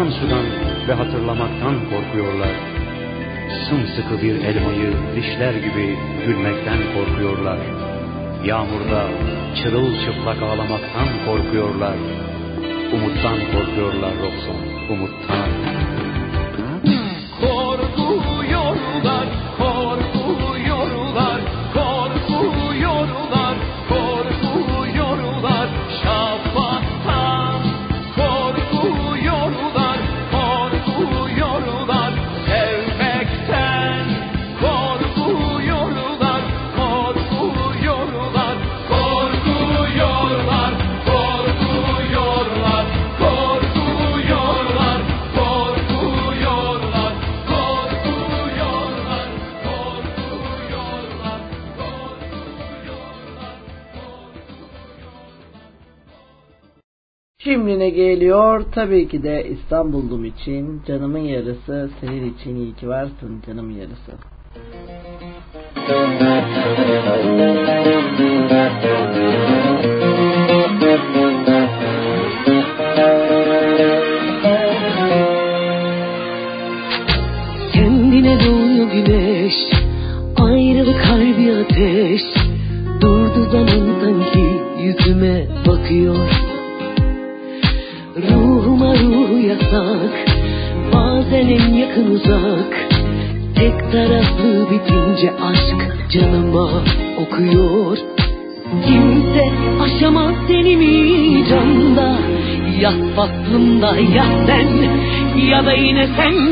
Akan sudan ve hatırlamaktan korkuyorlar. Sımsıkı bir elmayı dişler gibi gülmekten korkuyorlar. Yağmurda çırılçıplak ağlamaktan korkuyorlar. Umuttan korkuyorlar Robson, geliyor? Tabii ki de İstanbul'um için, canımın yarısı, senin için iyi ki varsın canımın yarısı. Kendine faslımda ya sen Ya da yine sen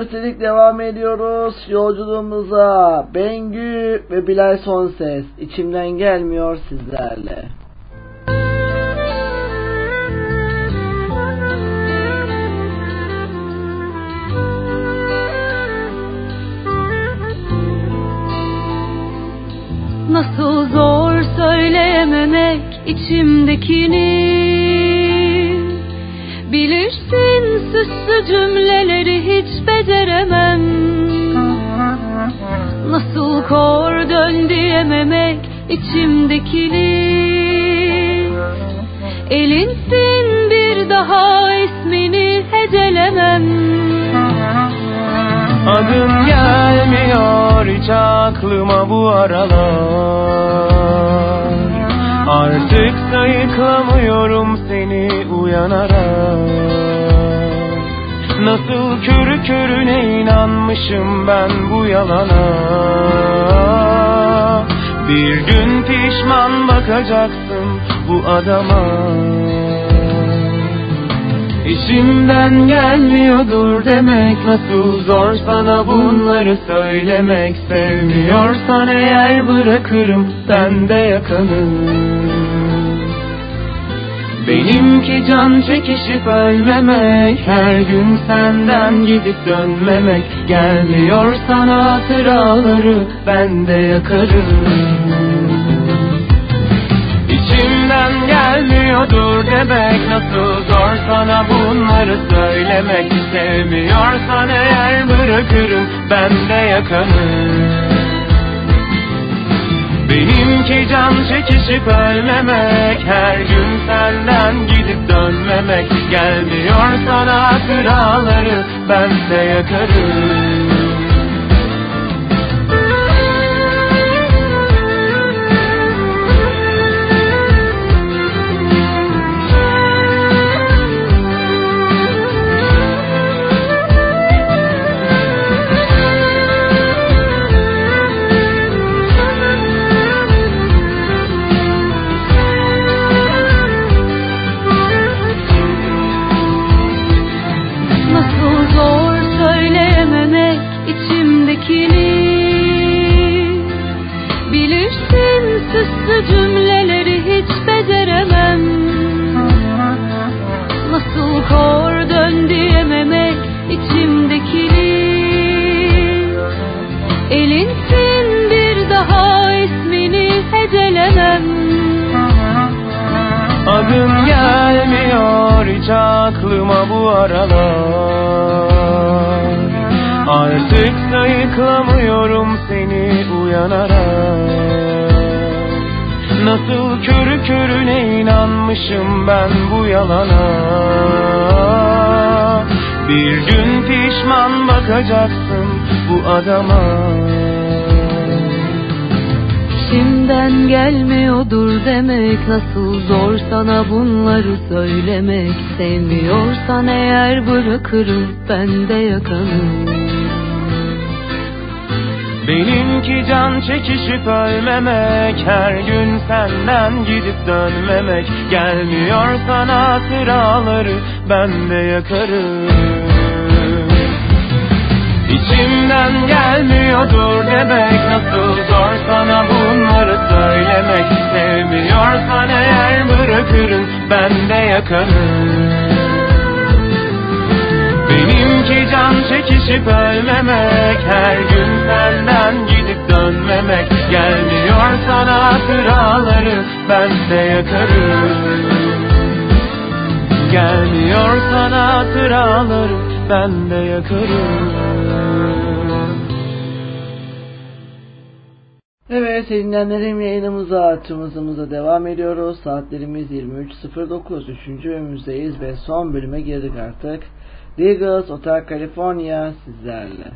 Dedik devam ediyoruz yolculuğumuza. Bengü ve Bilal Sonses içimden gelmiyor sizlerle. Nasıl zor söyleyememek içimdekini Bilirsin süslü cümleleri hiç beceremem. Nasıl kor dön diyememek içimdekini Elinsin bir daha ismini hecelemem. Adın gelmiyor hiç aklıma bu aralar Artık sayıklamıyorum seni uyanarak. Nasıl körü körüne inanmışım ben bu yalana. Bir gün pişman bakacaksın bu adama. İçimden gelmiyordur demek nasıl zor sana bunları söylemek. Sevmiyorsan eğer bırakırım ben de Benimki can çekişip ölmemek Her gün senden gidip dönmemek. Gelmiyor sana hatıraları ben de yakarım. İçimden gelmiyordur demek Nasıl zor sana bunları söylemek. Sevmiyorsan eğer bırakırım ben de yakarım Benimki can çekişip ölmemek Her gün senden gidip dönmemek. Gelmiyor sana hatıraları ben de yakarım inanmışım ben bu yalana. Bir gün pişman bakacaksın bu adama. İçimden gelmiyordur demek Nasıl zor sana bunları söylemek. Sevmiyorsan eğer bırakırım ben de yakanım Benimki can çekişip ölmemek Her gün senden gidip dönmemek. Gelmiyor sana hatıraları ben de yakarım. İçimden gelmiyordur demek Nasıl zor sana bunları söylemek. Sevmiyorsan eğer bırakırım ben de yakarım Benimki can çekişip ölmemek Her gün senden gidip dönmemek Gelmiyor sana hatıraları ben de yakarım Gelmiyor sana hatıraları ben de yakarım Evet dinleyenlerim yayınımıza tüm hızımıza devam ediyoruz. Saatlerimiz 23.09. Üçüncü bölümümüzdeyiz ve son bölüme girdik artık. Eagles Hotel California sizlerle.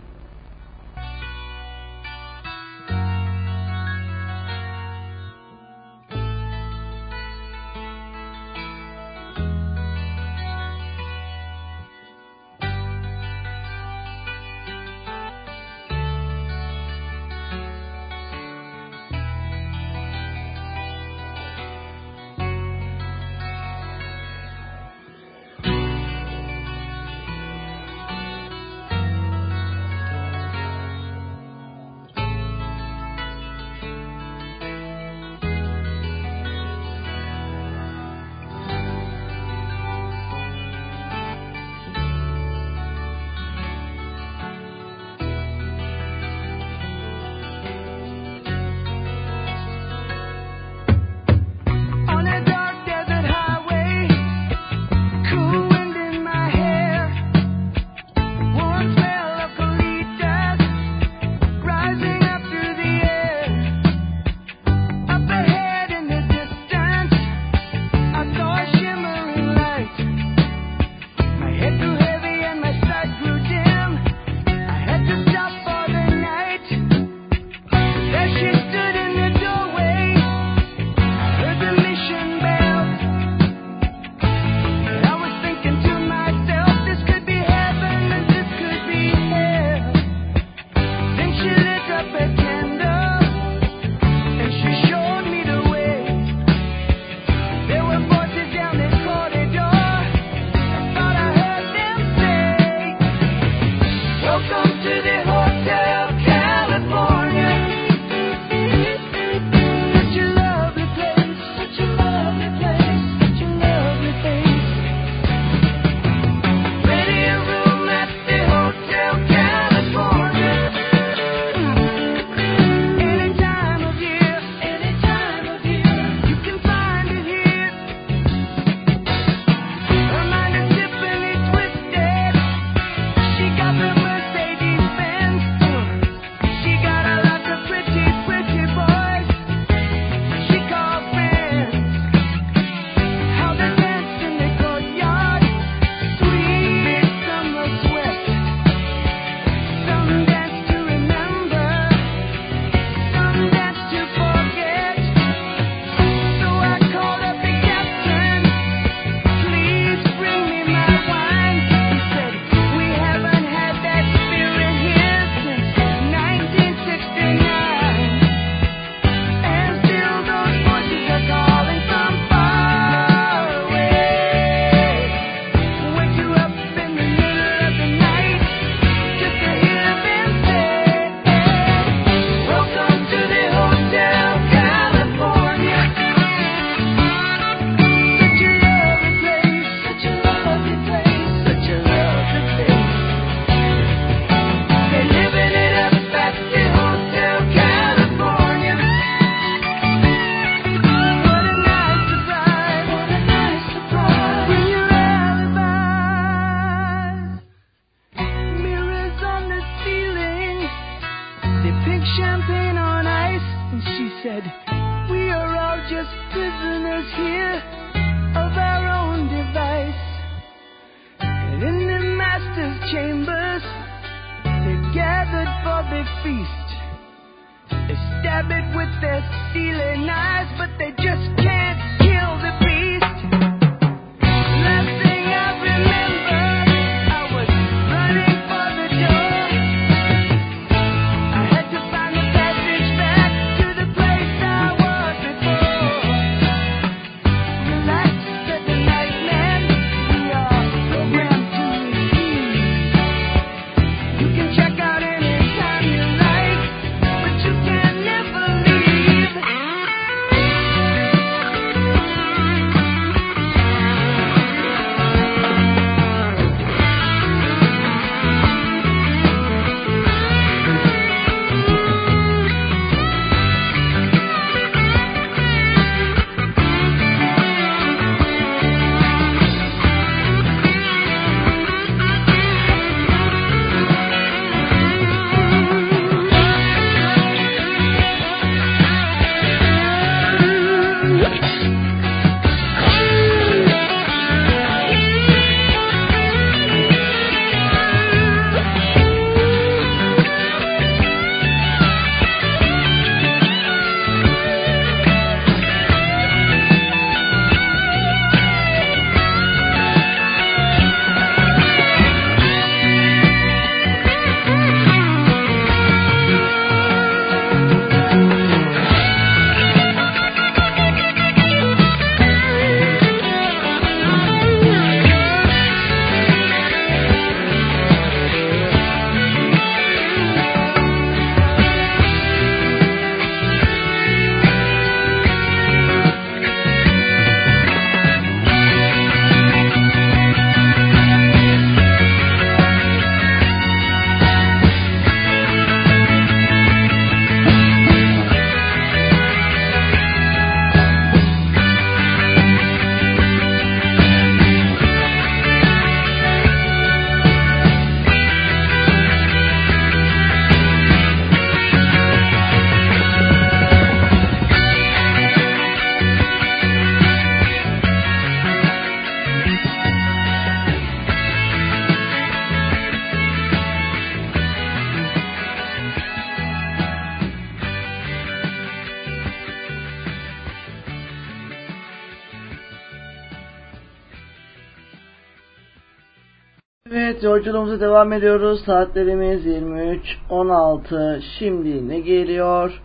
Yolculuğumuza devam ediyoruz. Saatlerimiz 23.16. Şimdi ne geliyor?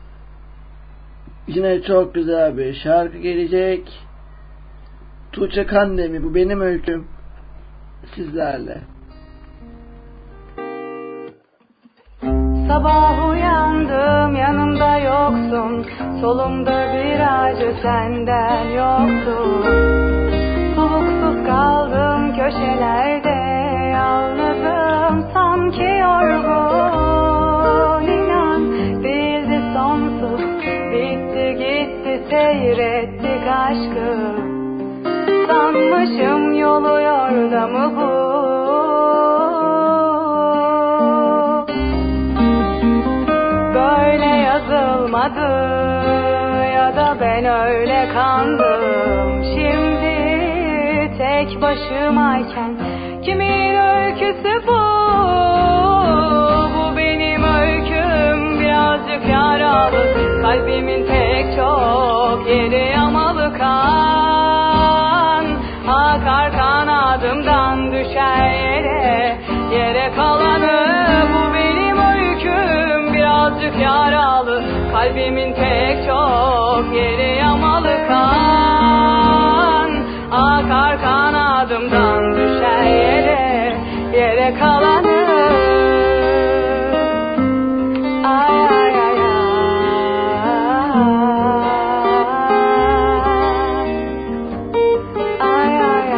Yine çok güzel bir şarkı gelecek. Tuğçe Kandemi bu benim öyküm. Sizlerle. Sabah uyandım yanımda yoksun Solumda bir acı senden yoksun Soluksuz kaldım köşelerde seyrettik aşkı. Sanmışım yolu yordamı bu? Böyle yazılmadı ya da ben öyle kandım. Şimdi tek başımayken kimin öyküsü bu? Bu benim öyküm. Birazcık yaralı kalbimin pek çok yeri yamalı kan. Akar kanadımdan düşer yere yere kalanı bu benim öyküm. Birazcık yaralı kalbimin pek çok yeri yamalı kan. Akar kanadımdan düşer yere kalanı. Ay ay ay ay. Ay ay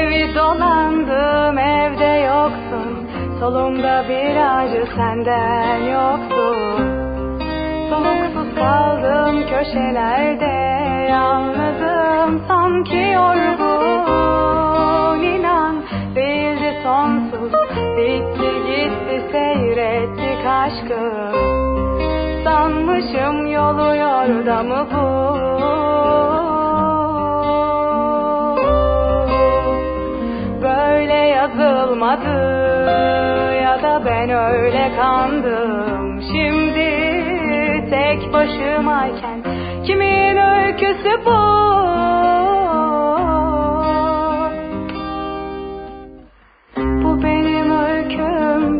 Evi dolandım evde yoksun. Solumda bir acı senden yoksun Soluksuz kaldım köşelerde insan ki yorgun inan değildi sonsuz. Bitti gitti seyrettik aşkı. Sanmışım yolu yorda mı bu? Böyle yazılmadı ya da ben öyle kandım. Şimdi tek başımayken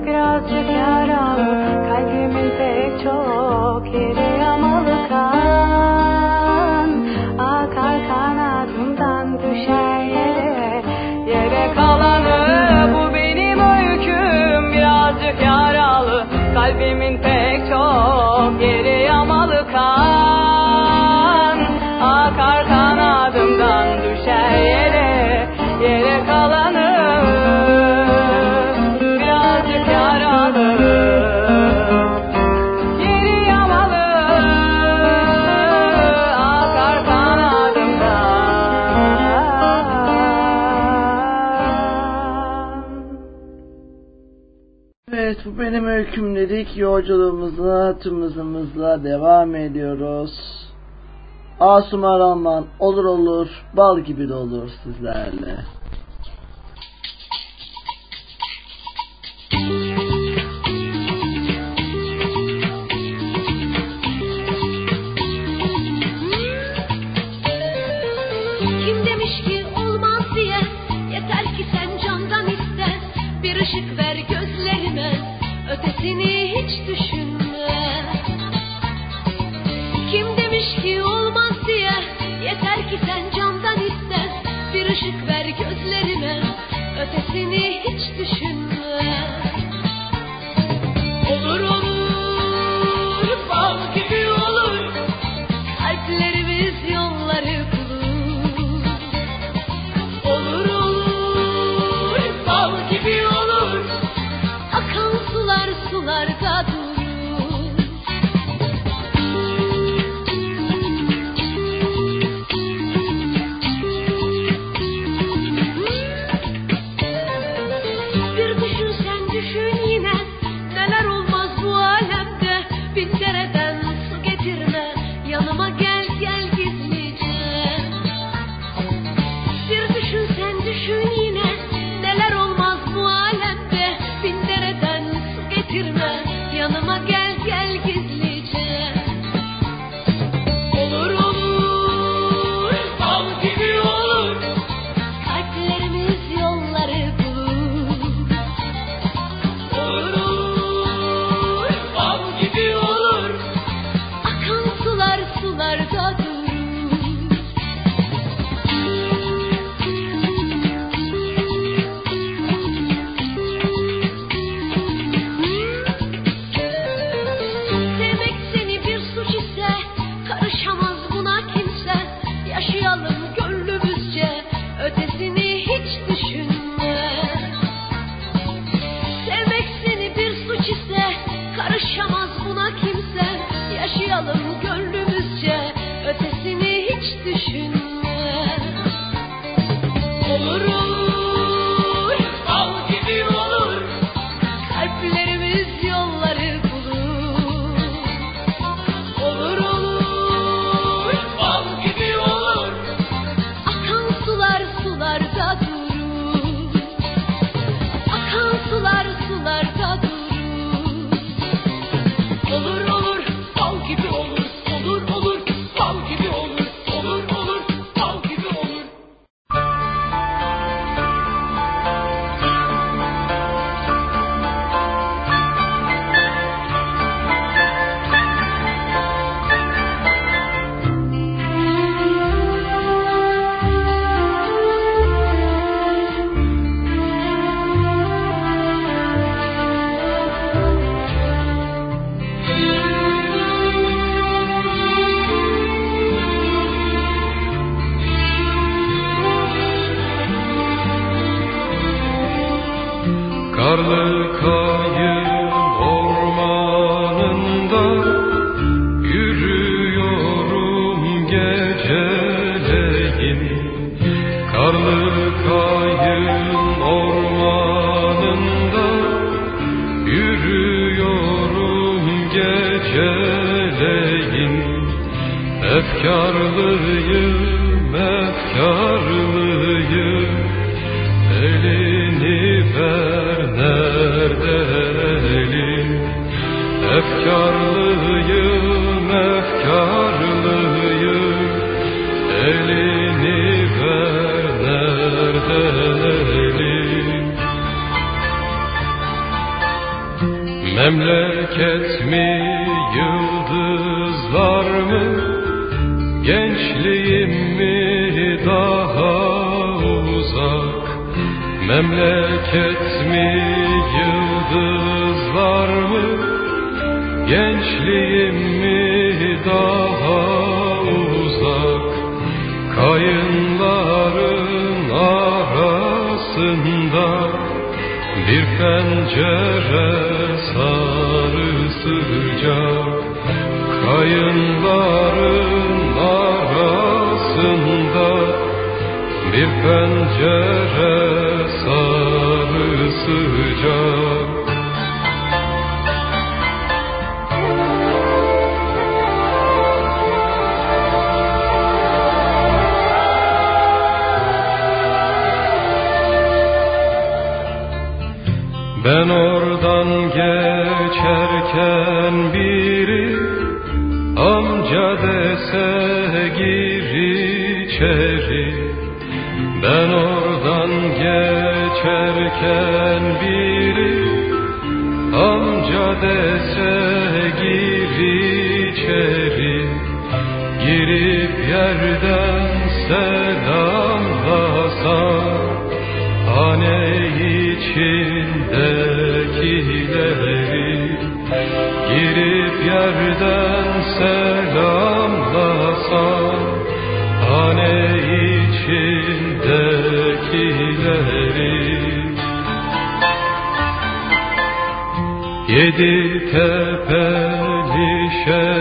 birazcık yaram Kalbimin pek çok hükümledik yolculuğumuza, tüm devam ediyoruz. Asım Aranman olur olur, bal gibi de olur sizlerle. gerisini hiç düşünme. Olur olur bal gibi olur kalpleri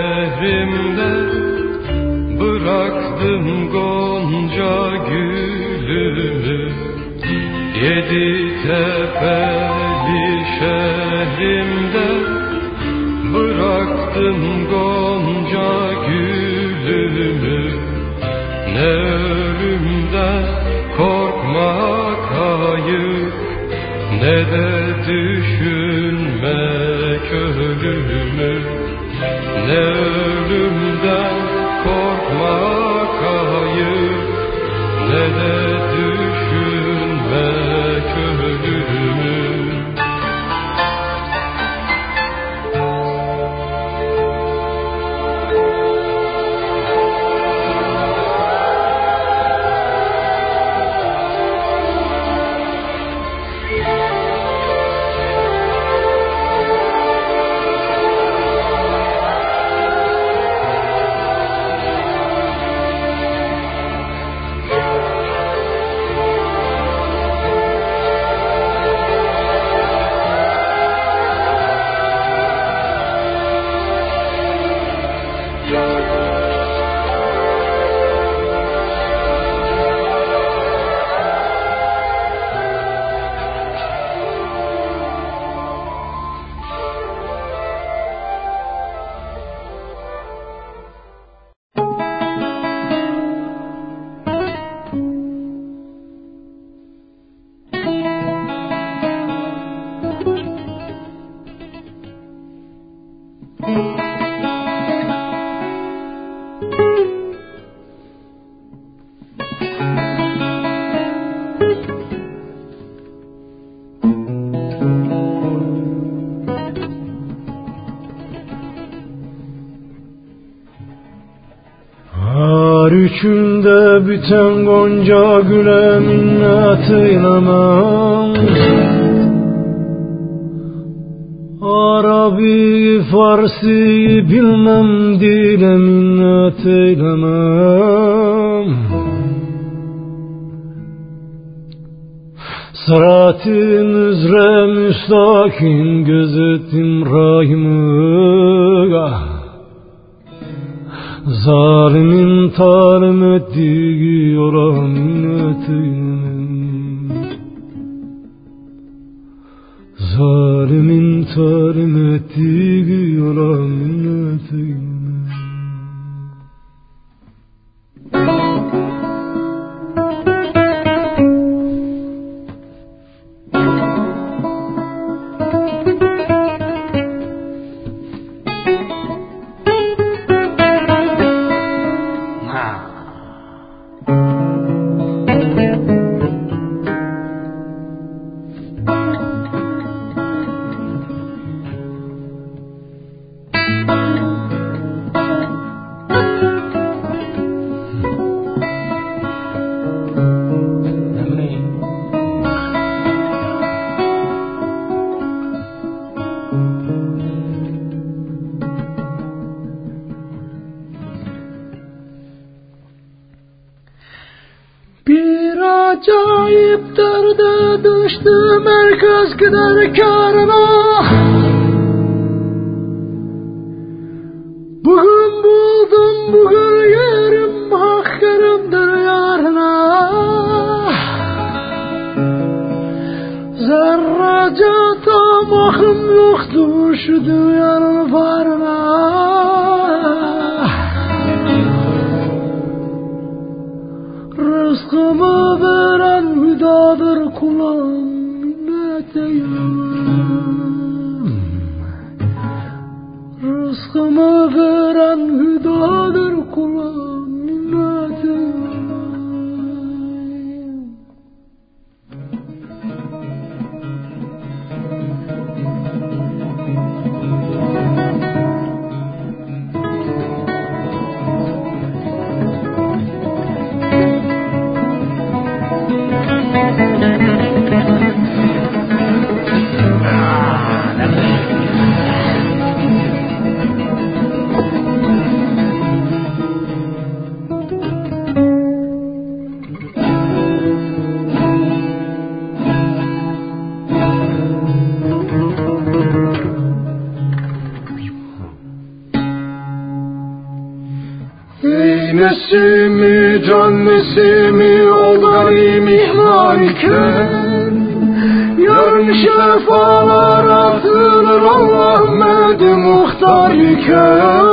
şehrimde Bıraktım gonca gülümü. Yedi tepeli şehrimde Bıraktım gonca güle minnet eylemem Arabi, Farsi bilmem dile minnet eylemem Sırat-ı müstakim medi muhtar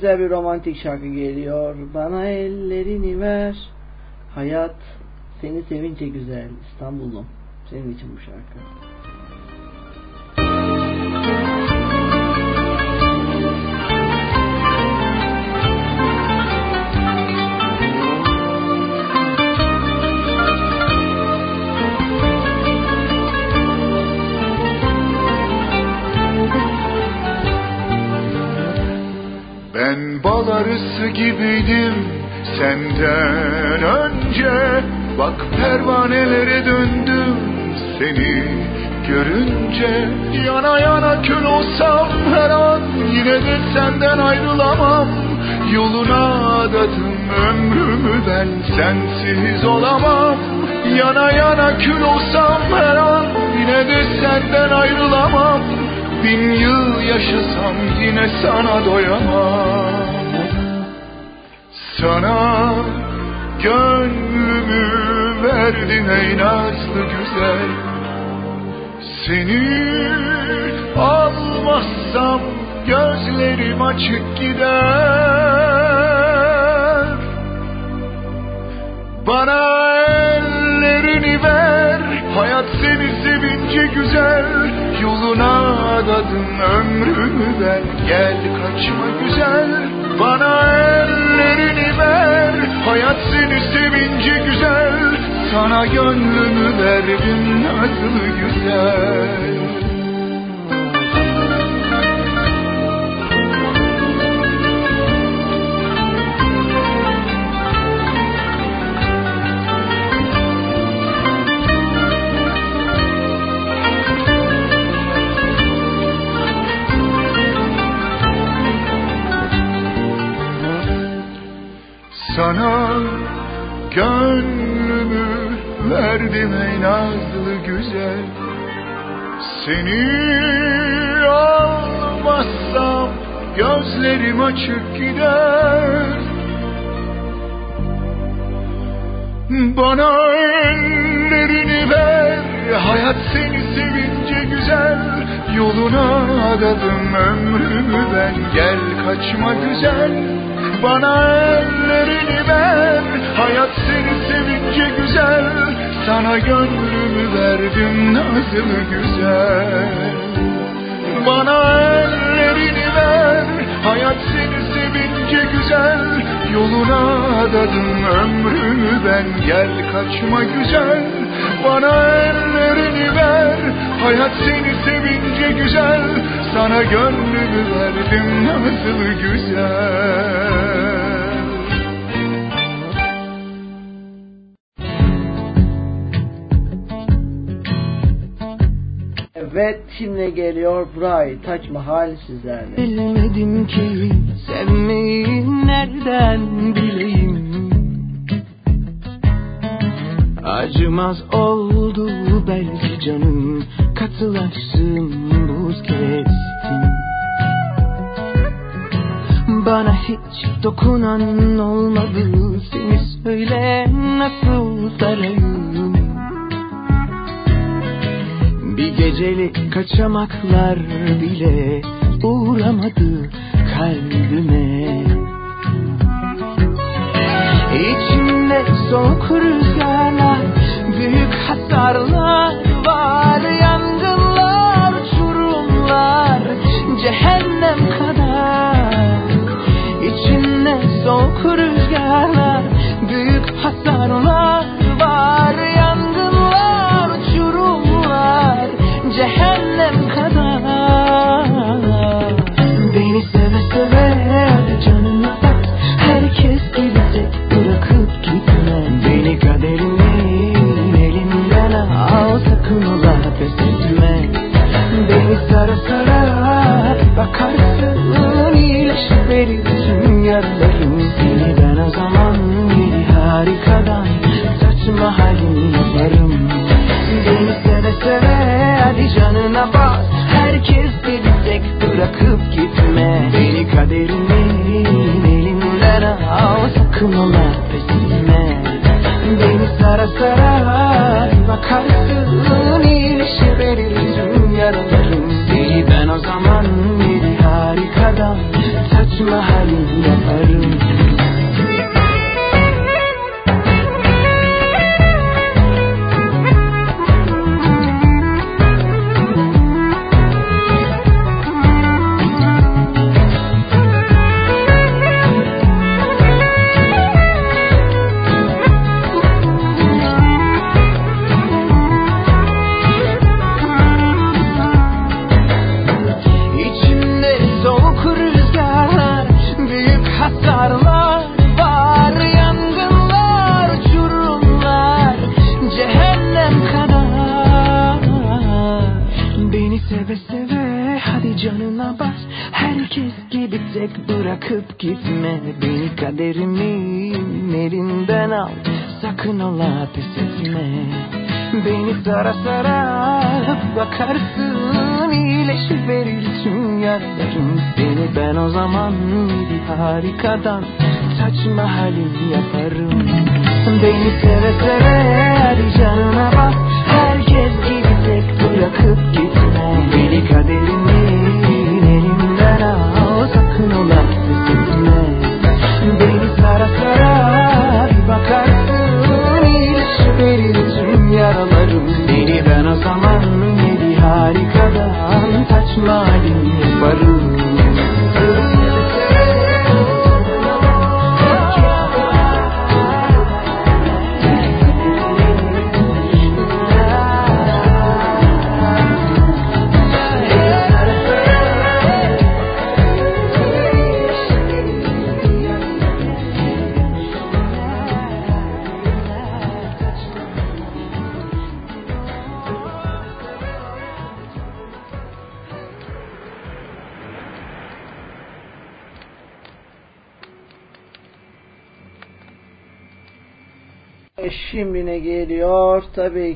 güzel bir romantik şarkı geliyor. Bana ellerini ver. Hayat seni sevince güzel. İstanbul'um. Senin için bu şarkı. Ben bal arısı gibiydim senden önce. Bak pervanelere döndüm seni görünce. Yana yana kül olsam her an yine de senden ayrılamam. Yoluna adadım ömrümü ben sensiz olamam. Yana yana kül olsam her an yine de senden ayrılamam. Bin yıl yaşasam yine sana doyamam Sana gönlümü verdim ey nazlı güzel. Seni almazsam gözlerim açık gider. Bana ellerini ver Hayat seni sevince güzel. Yoluna adadım ömrümü ben Gel kaçma güzel. Bana ellerini ver. Hayat seni sevince güzel. Sana gönlümü verdim nasıl güzel Sana gönlümü verdim ey nazlı güzel. Seni almazsam gözlerim açık gider. Bana ellerini ver Hayat seni sevince güzel. Yoluna adadım ömrümü ben Gel kaçma güzel Bana ellerini ver Hayat seni sevince güzel. Sana gönlümü verdim nazlı güzel. Bana ellerini ver Hayat seni sevince güzel. Yoluna adadım ömrümü ben Gel kaçma güzel. Bana ellerini ver Hayat seni sevince güzel. Sana gönlümü verdim nasıl güzel Evet şimdi geliyor Bright Taç Mahal sizlerle. Bilmedim ki sevmeyi nereden bileyim? Acımaz oldu belki canım Katılaşsın buz kestim. Bana hiç dokunan olmadı Seni söyle nasıl sarayım Bir gecelik kaçamaklar bile uğramadı kalbime. İçimde soğuk rüzgarlar, büyük hasarlar var Yangınlar, uçurumlar, cehennem kadar. İçimde soğuk rüzgarlar, büyük hasarlar var seve canına bak Herkes tek bırakıp gitme Beni kaderimin elinden al Sakın ola pes etme. Beni sara sara bakarsın iyileşiverir tüm yaralarım Seni ben o zaman yeni harikadan Saçma halini yaparım. Beni seve seve hadi canına bas Herkes Kaderin elinden al sakın ona peşime Beni sara sara bakarsın iyileşir benim yaralarım. Seni ben o zaman bir harikadan saçma halin yaparım. zaman bir harikadan? Saçma halim yaparım. Beni seve seve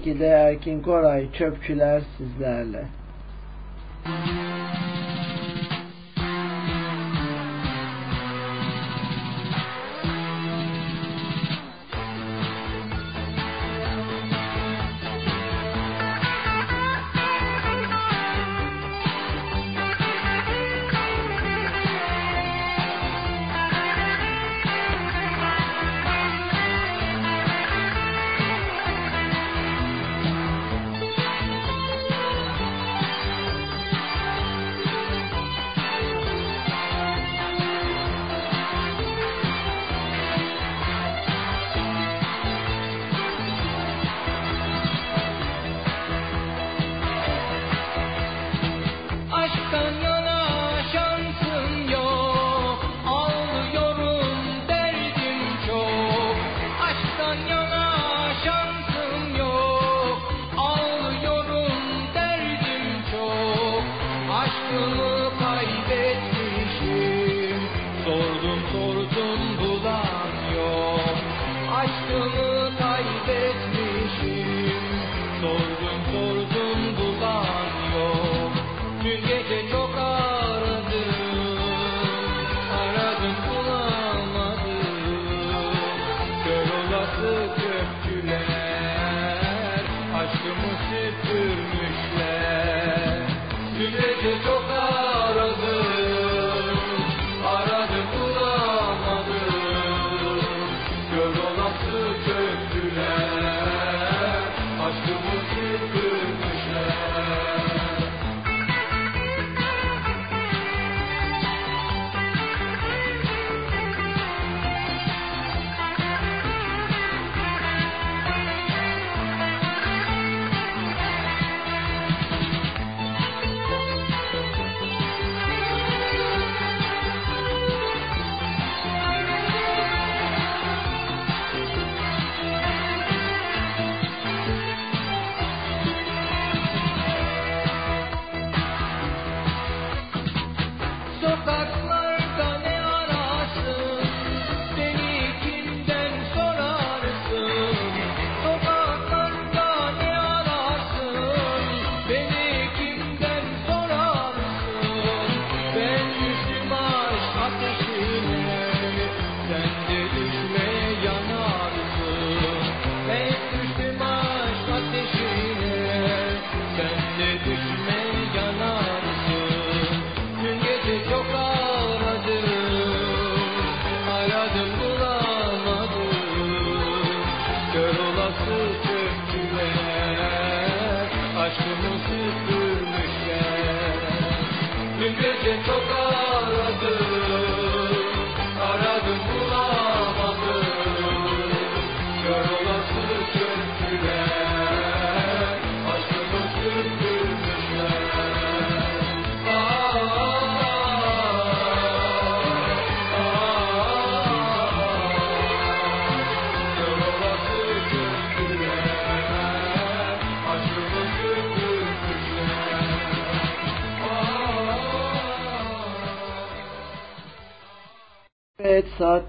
12'de Erkin Koray Çöpçüler sizlerle.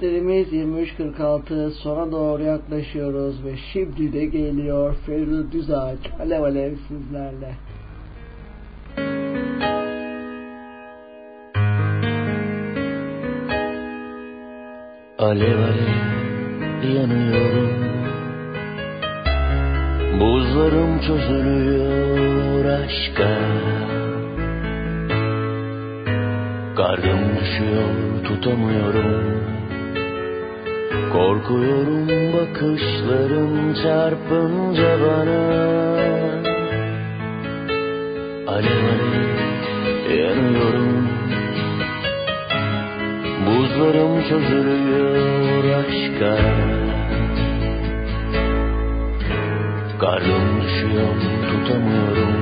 Saatlerimiz 23.46 sona doğru yaklaşıyoruz ve şimdi de geliyor Ferru Düzak alev alev sizlerle. Alev alev yanıyorum Buzlarım çözülüyor aşka Karnım düşüyor tutamıyorum Korkuyorum bakışların çarpınca bana. Alev alev yanıyorum. Buzlarım çözülüyor aşka. Karnım düşüyor tutamıyorum.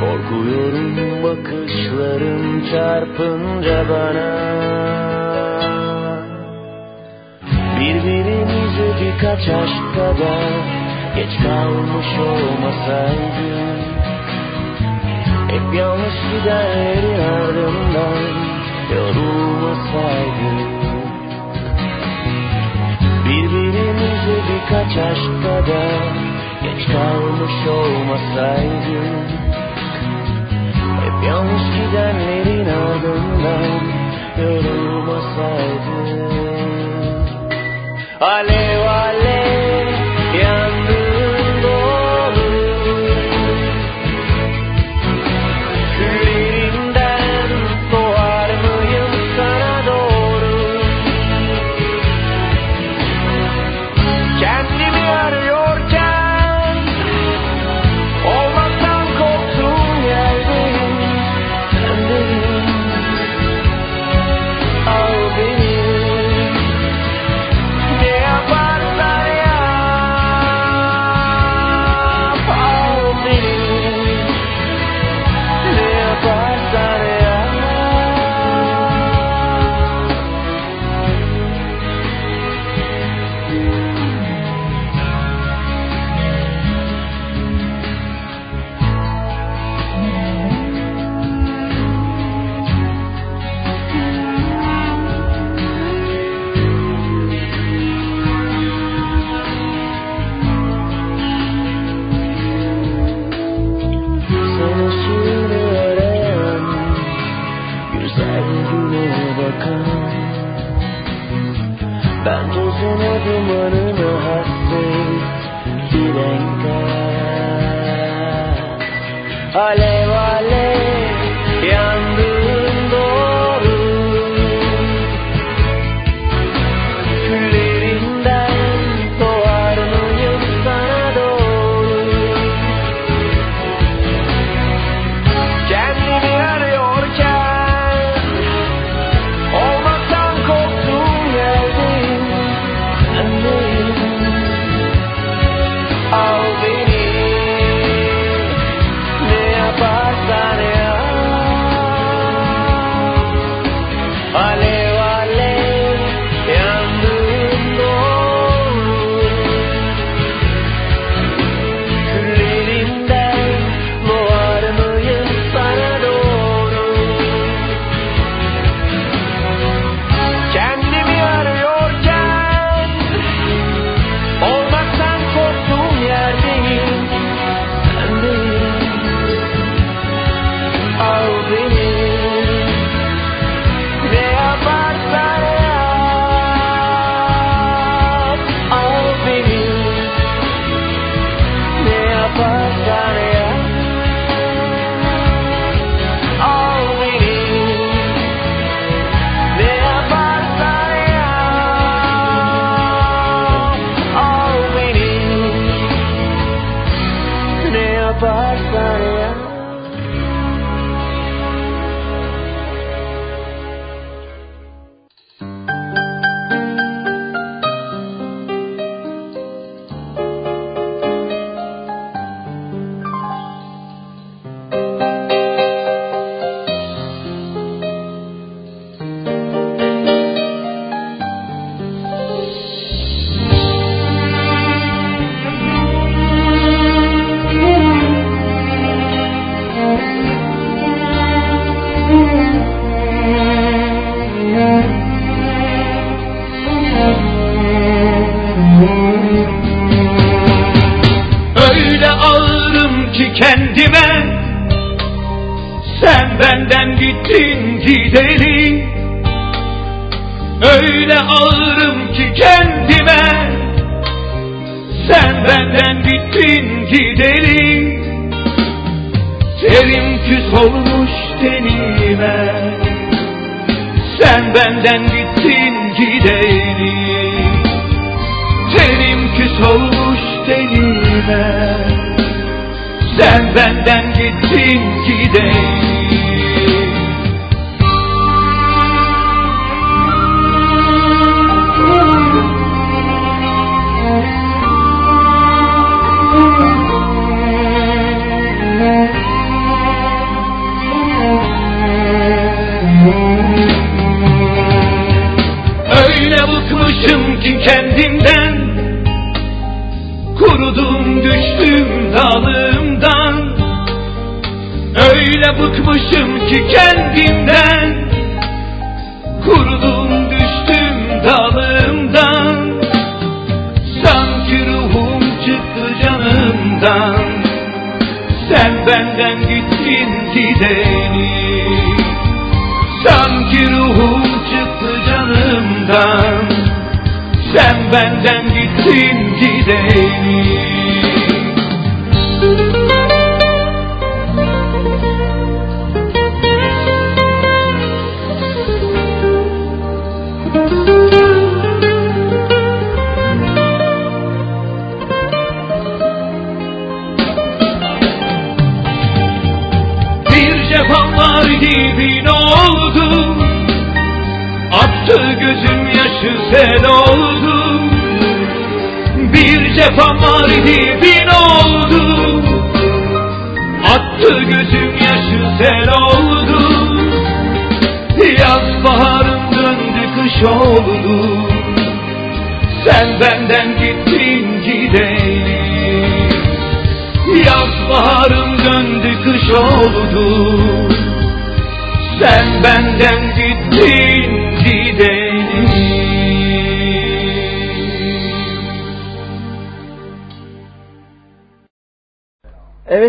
Korkuyorum bakışların çarpınca bana birkaç aşk kadar Geç kalmış olmasaydı Hep yanlış gidenlerin ardından Yorulmasaydı Birbirimize birkaç aşk kadar Geç kalmış olmasaydı Hep yanlış gidenlerin ardından Yorulmasaydı Alev oldu. Sen benden gittin gideli Yaz baharım döndü kış oldu. Sen benden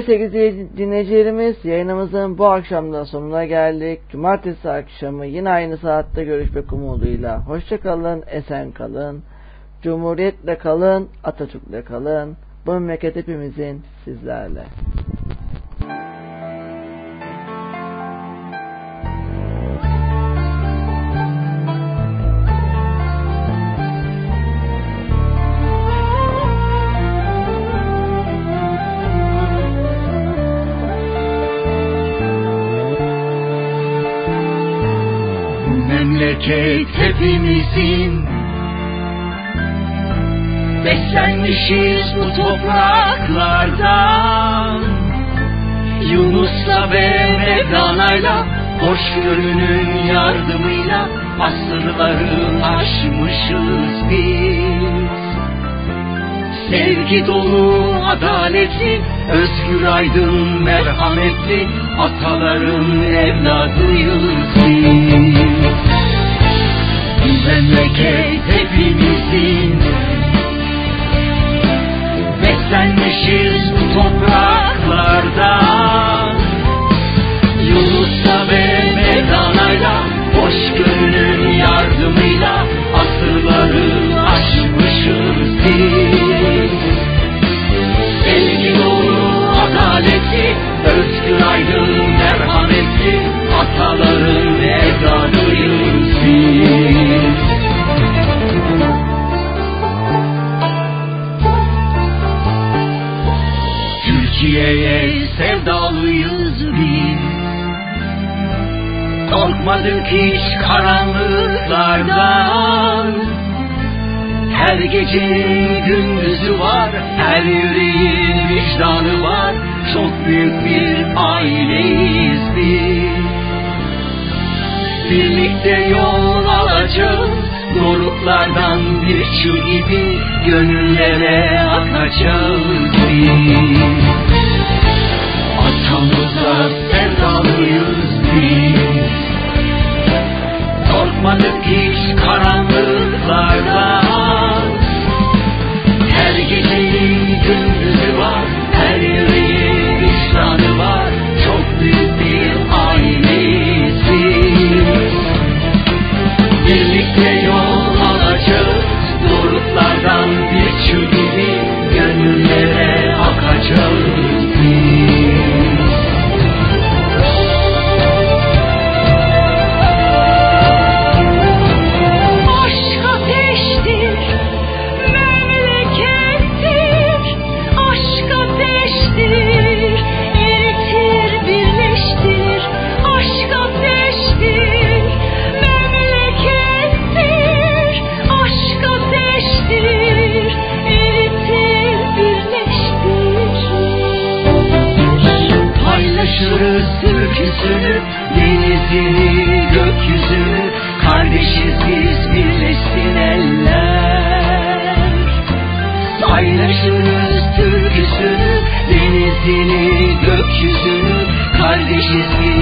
Evet sevgili dinleyicilerimiz yayınımızın bu akşamda sonuna geldik. Cumartesi akşamı yine aynı saatte görüşmek umuduyla. Hoşçakalın, esen kalın. Cumhuriyetle kalın, Atatürk'le kalın. Bu memleket hepimizin sizlerle. Memleket hepimizin. Beslenmişiz bu topraklardan Yunus'la ve Mevlana'yla Hoşgörünün yardımıyla Asırları aşmışız biz. Sevgi dolu, adaletli, özgür aydın, merhametli Ataların evladıyız biz memleket hepimizin. Beslenmişiz bu topraklardan Yunus'la ve Mevlana'yla Hoşgörünün Korkmadık hiç karanlıklardan. Her gecenin gündüzü var Her yüreğin vicdanı var. Çok büyük bir aileyiz biz. Birlikte yol alacağız Doruklardan bir çığ gibi Gönüllere akacağız biz. Atamıza sevdalıyız biz Korkmadık hiç karanlıklardan Her gecenin gündüzü Paylaşırız türküsünü Denizini gökyüzünü Kardeşiz biz